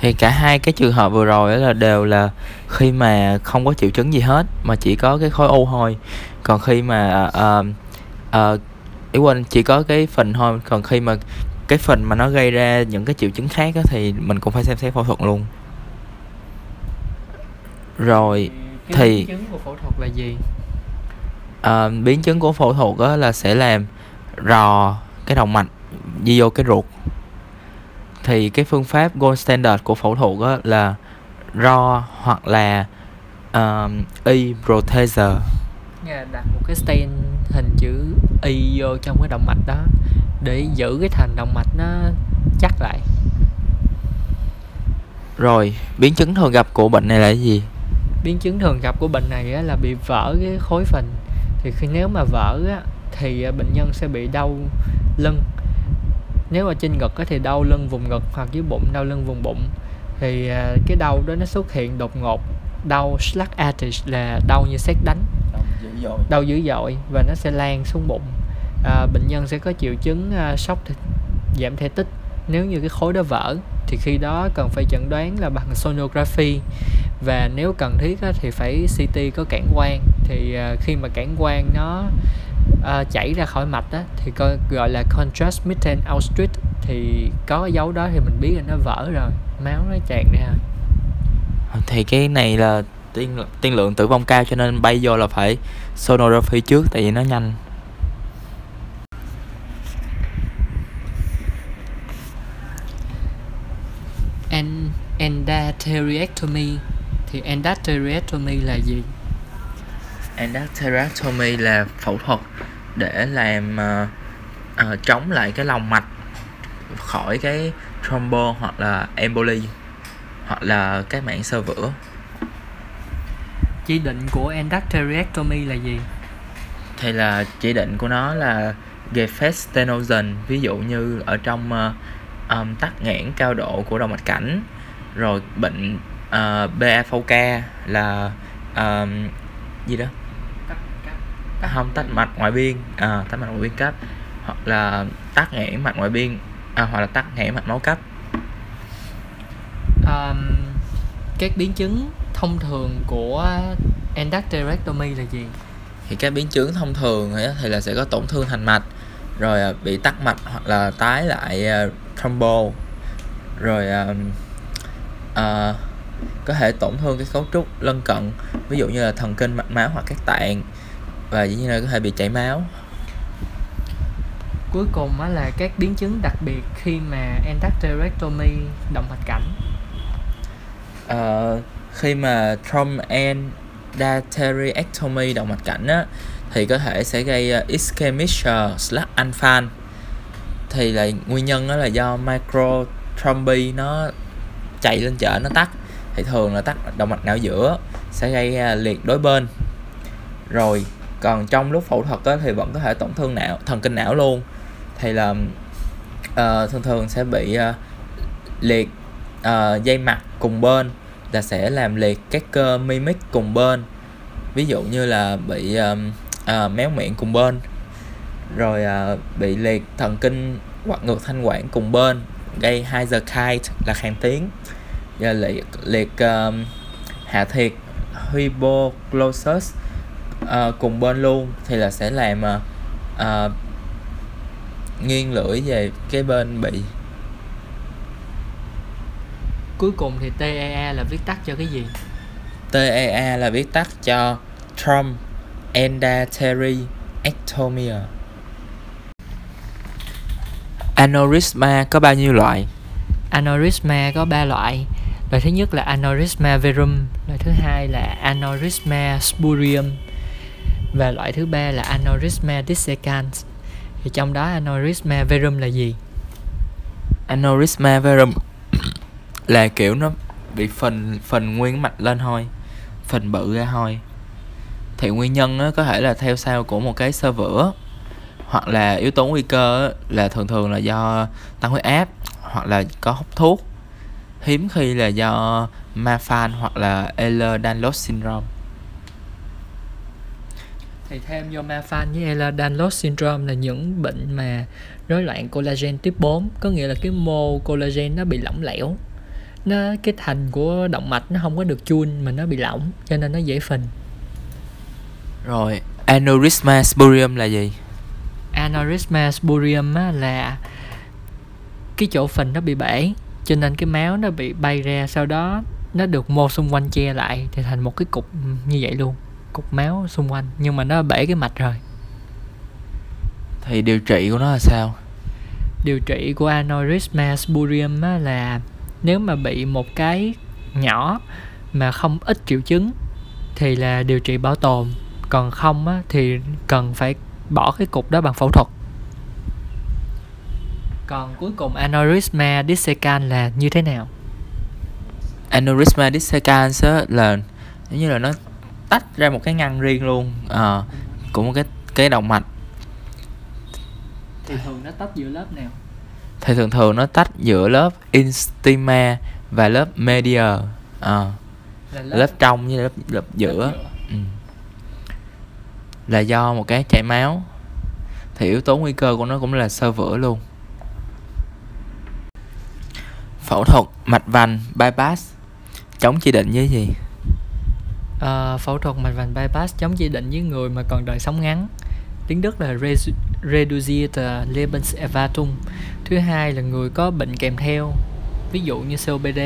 Thì cả hai cái trường hợp vừa rồi là đều là khi mà không có triệu chứng gì hết mà chỉ có cái khối u thôi. Còn khi mà uh, uh, ý quên chỉ có cái phần thôi. Còn khi mà cái phần mà nó gây ra những cái triệu chứng khác á, thì mình cũng phải xem xét phẫu thuật luôn. Rồi cái thì biến chứng của phẫu thuật là gì? Uh, biến chứng của phẫu thuật á, là sẽ làm rò cái động mạch đi vô cái ruột. Thì cái phương pháp gold standard của phẫu thuật á, là ro hoặc là um, y protheser Nghĩa là đặt một cái stent hình chữ y vô trong cái động mạch đó để giữ cái thành động mạch nó chắc lại. Rồi biến chứng thường gặp của bệnh này là gì? Biến chứng thường gặp của bệnh này á, là bị vỡ cái khối phình thì khi nếu mà vỡ á, thì à, bệnh nhân sẽ bị đau lưng. Nếu mà trên ngực á, thì đau lưng vùng ngực hoặc dưới bụng đau lưng vùng bụng. Thì à, cái đau đó nó xuất hiện đột ngột. Đau slug là đau như sét đánh đau dữ dội và nó sẽ lan xuống bụng. À, bệnh nhân sẽ có triệu chứng à, sốc th- giảm thể tích. Nếu như cái khối đó vỡ thì khi đó cần phải chẩn đoán là bằng sonography. Và nếu cần thiết á, thì phải CT có cản quang. Thì à, khi mà cản quang nó à, chảy ra khỏi mạch á, thì coi gọi là contrast mitten outstretch thì có cái dấu đó thì mình biết là nó vỡ rồi. Máu nó tràn ra. Thì cái này là tiên tiên lượng tử vong cao cho nên bay vô là phải sonography trước tại vì nó nhanh. En- endarterectomy thì endarterectomy là gì? Endarterectomy là phẫu thuật để làm uh, uh, chống lại cái lòng mạch khỏi cái thrombo hoặc là emboli hoặc là các mảng sơ vữa chỉ định của endarterectomy là gì? Thì là chỉ định của nó là Gefest stenosis ví dụ như ở trong uh, um, tắc nghẽn cao độ của động mạch cảnh. Rồi bệnh uh, BAVK là um, gì đó? Không tách mạch ngoại biên à, tách mạch ngoại biên cấp hoặc là tắc nghẽn mạch ngoại biên à, hoặc là tắc nghẽn mạch máu cấp. Um, các biến chứng thông thường của endarterectomy là gì? Thì các biến chứng thông thường thì là sẽ có tổn thương thành mạch rồi à, bị tắc mạch hoặc là tái lại uh, thrombo rồi uh, uh, có thể tổn thương cái cấu trúc lân cận ví dụ như là thần kinh mạch máu hoặc các tạng và dĩ nhiên là có thể bị chảy máu. Cuối cùng là các biến chứng đặc biệt khi mà endarterectomy động mạch cảnh Ờ, khi mà thrombectomy động mạch cảnh á thì có thể sẽ gây ờ, uh, ischemic uh, anfan thì là nguyên nhân đó là do microthrombi nó chạy lên chợ nó tắt. Thì thường là tắt động mạch não giữa sẽ gây uh, liệt đối bên. Rồi còn trong lúc phẫu thuật á, thì vẫn có thể tổn thương não thần kinh não luôn. Thì là uh, thường thường sẽ bị uh, liệt uh, dây mặt cùng bên là sẽ làm liệt các cơ mimic cùng bên. Ví dụ như là bị um, uh, méo miệng cùng bên rồi uh, bị liệt thần kinh hoặc ngược thanh quản cùng bên gây Hyderkite là khàn tiếng. Và liệt liệt um, hạ thiệt hypoglossus uh, cùng bên luôn thì là sẽ làm uh, uh, nghiêng lưỡi về cái bên bị cuối cùng thì TEA là viết tắt cho cái gì? TEA là viết tắt cho Trump Endartery Ectomia. Aneurysma có bao nhiêu loại? aneurysma có 3 loại. Loại thứ nhất là aneurysma verum loại thứ hai là aneurysma spurium và loại thứ ba là aneurysma dissecans. Thì trong đó aneurysma verum là gì? Aneurysma verum là kiểu nó bị phần phần nguyên mạch lên thôi phần bự ra thôi. Thì nguyên nhân á, có thể là theo sau của một cái sơ vữa hoặc là yếu tố nguy cơ á, là thường thường là do tăng huyết áp hoặc là có hút thuốc. Hiếm khi là do Marfan hoặc là Ehlers-Danlos syndrome. Thì thêm do Marfan với Ehlers-Danlos syndrome là những bệnh mà rối loạn collagen tiếp 4 có nghĩa là cái mô collagen nó bị lỏng lẻo nó cái thành của động mạch nó không có được chun mà nó bị lỏng cho nên nó dễ phình. Rồi aneurysma spurium là gì? Aneurysma spurium á, là cái chỗ phình nó bị bể cho nên cái máu nó bị bay ra sau đó nó được mô xung quanh che lại thì thành một cái cục như vậy luôn cục máu xung quanh nhưng mà nó bể cái mạch rồi. Thì điều trị của nó là sao? Điều trị của aneurysma spurium á, là nếu mà bị một cái nhỏ mà không ít triệu chứng thì là điều trị bảo tồn. Còn không á, thì cần phải bỏ cái cục đó bằng phẫu thuật. Còn cuối cùng aneurysma dissecans là như thế nào? Aneurysma dissecans á, là giống như là nó tách ra một cái ngăn riêng luôn à, của một cái cái động mạch. Thì thường nó tách giữa lớp nào thì thường thường nó tách giữa lớp instima và lớp media. À, là lớp, trong với lớp lớp giữa. Ừ. là do một cái chảy máu. Thì yếu tố nguy cơ của nó cũng là sơ vữa luôn. Phẫu thuật mạch vành bypass chống chỉ định với gì? Ờ, phẫu thuật mạch vành bypass chống chỉ định với người mà còn đời sống ngắn tiếng Đức là Reduzierte Lebenserwartung thứ hai là người có bệnh kèm theo ví dụ như COPD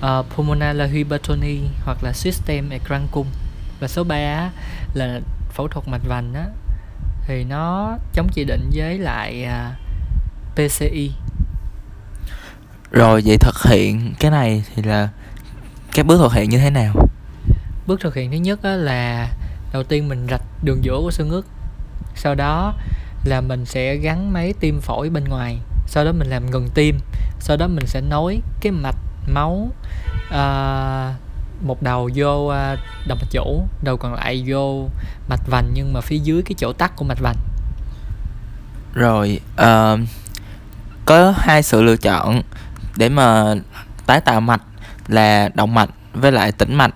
uh, pulmonary hypertrophy hoặc là system Erkrankung và số 3 là phẫu thuật mạch vành á thì nó chống chỉ định với lại uh, PCI rồi vậy thực hiện cái này thì là các bước thực hiện như thế nào? Bước thực hiện thứ nhất á là đầu tiên mình rạch đường giữa của xương ức sau đó là mình sẽ gắn máy tim phổi bên ngoài sau đó mình làm ngừng tim sau đó mình sẽ nối cái mạch máu uh, một đầu vô à, uh, động mạch chủ đầu còn lại vô mạch vành nhưng mà phía dưới cái chỗ tắc của mạch vành. Rồi uh, có hai sự lựa chọn để mà tái tạo mạch là động mạch với lại tĩnh mạch.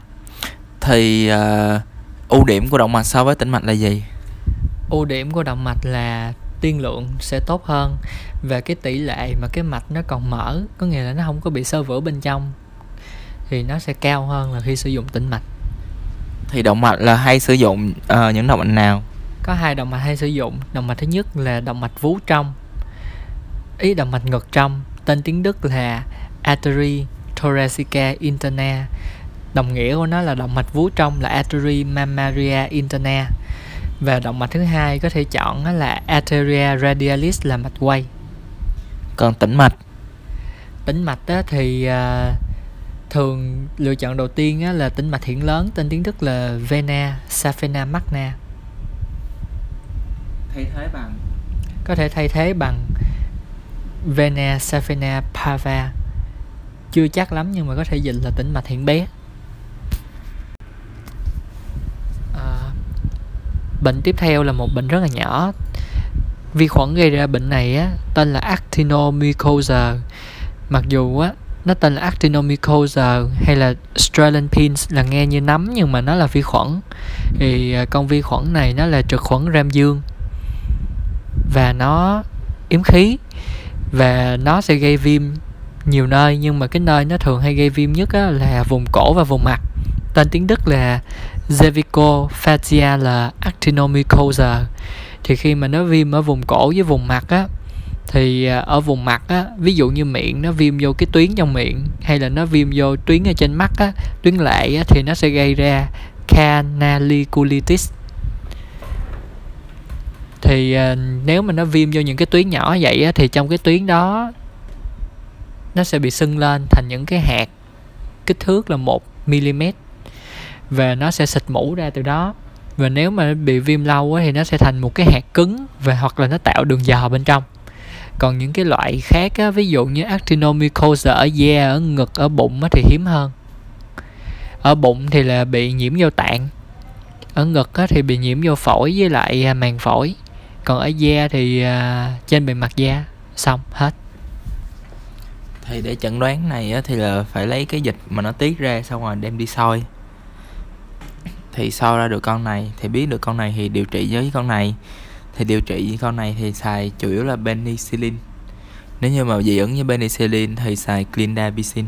Thì uh, ưu điểm của động mạch so với tĩnh mạch là gì? Ưu điểm của động mạch là tiên lượng sẽ tốt hơn và cái tỷ lệ mà cái mạch nó còn mở có nghĩa là nó không có bị sơ vữa bên trong thì nó sẽ cao hơn là khi sử dụng tĩnh mạch. Thì động mạch là hay sử dụng ờ, những động mạch nào? Có hai động mạch hay sử dụng. Động mạch thứ nhất là động mạch vú trong ý động mạch ngực trong tên tiếng đức là artery thoracica interna. Đồng nghĩa của nó là động mạch vú trong là artery mammaria interna và động mạch thứ hai có thể chọn á là arteria radialis là mạch quay. Còn tĩnh mạch? Tĩnh mạch á, thì à, thường lựa chọn đầu tiên á, là tĩnh mạch hiển lớn tên tiếng đức là vena saphena magna. Thay thế bằng? Có thể thay thế bằng vena saphena pava. Chưa chắc lắm nhưng mà có thể dịch là tĩnh mạch hiển bé à, bệnh tiếp theo là một bệnh rất là nhỏ. Vi khuẩn gây ra bệnh này á tên là actinomycosis mặc dù á nó tên là actinomycosis hay là Streptococcus là nghe như nấm nhưng mà nó là vi khuẩn. Thì à, con vi khuẩn này nó là trực khuẩn ram dương. Và nó yếm khí. Và nó sẽ gây viêm nhiều nơi nhưng mà cái nơi nó thường hay gây viêm nhất á, là vùng cổ và vùng mặt. Tên tiếng Đức là Cervical là actinomycosis thì khi mà nó viêm ở vùng cổ với vùng mặt á thì à, ở vùng mặt á ví dụ như miệng nó viêm vô cái tuyến trong miệng hay là nó viêm vô tuyến ở trên mắt á tuyến lệ á, thì nó sẽ gây ra canaliculitis thì à, nếu mà nó viêm vô những cái tuyến nhỏ vậy á, thì trong cái tuyến đó nó sẽ bị sưng lên thành những cái hạt kích thước là 1 mm và nó sẽ xịt mũ ra từ đó. Và nếu mà bị viêm lâu á, thì nó sẽ thành một cái hạt cứng và hoặc là nó tạo đường giò bên trong. Còn những cái loại khác á, ví dụ như actinomycosis ở da ở ngực ở bụng á, thì hiếm hơn. Ở bụng thì là bị nhiễm vô tạng ở ngực á, thì bị nhiễm vô phổi với lại à, màng phổi. Còn ở da thì à, trên bề mặt da xong hết. Thì để chẩn đoán này á, thì là phải lấy cái dịch mà nó tiết ra xong rồi đem đi soi thì sau ra được con này? Thì biết được con này thì điều trị với con này. Thì điều trị với con này thì xài chủ yếu là penicillin. Nếu như mà dị ứng với penicillin thì xài clindamycin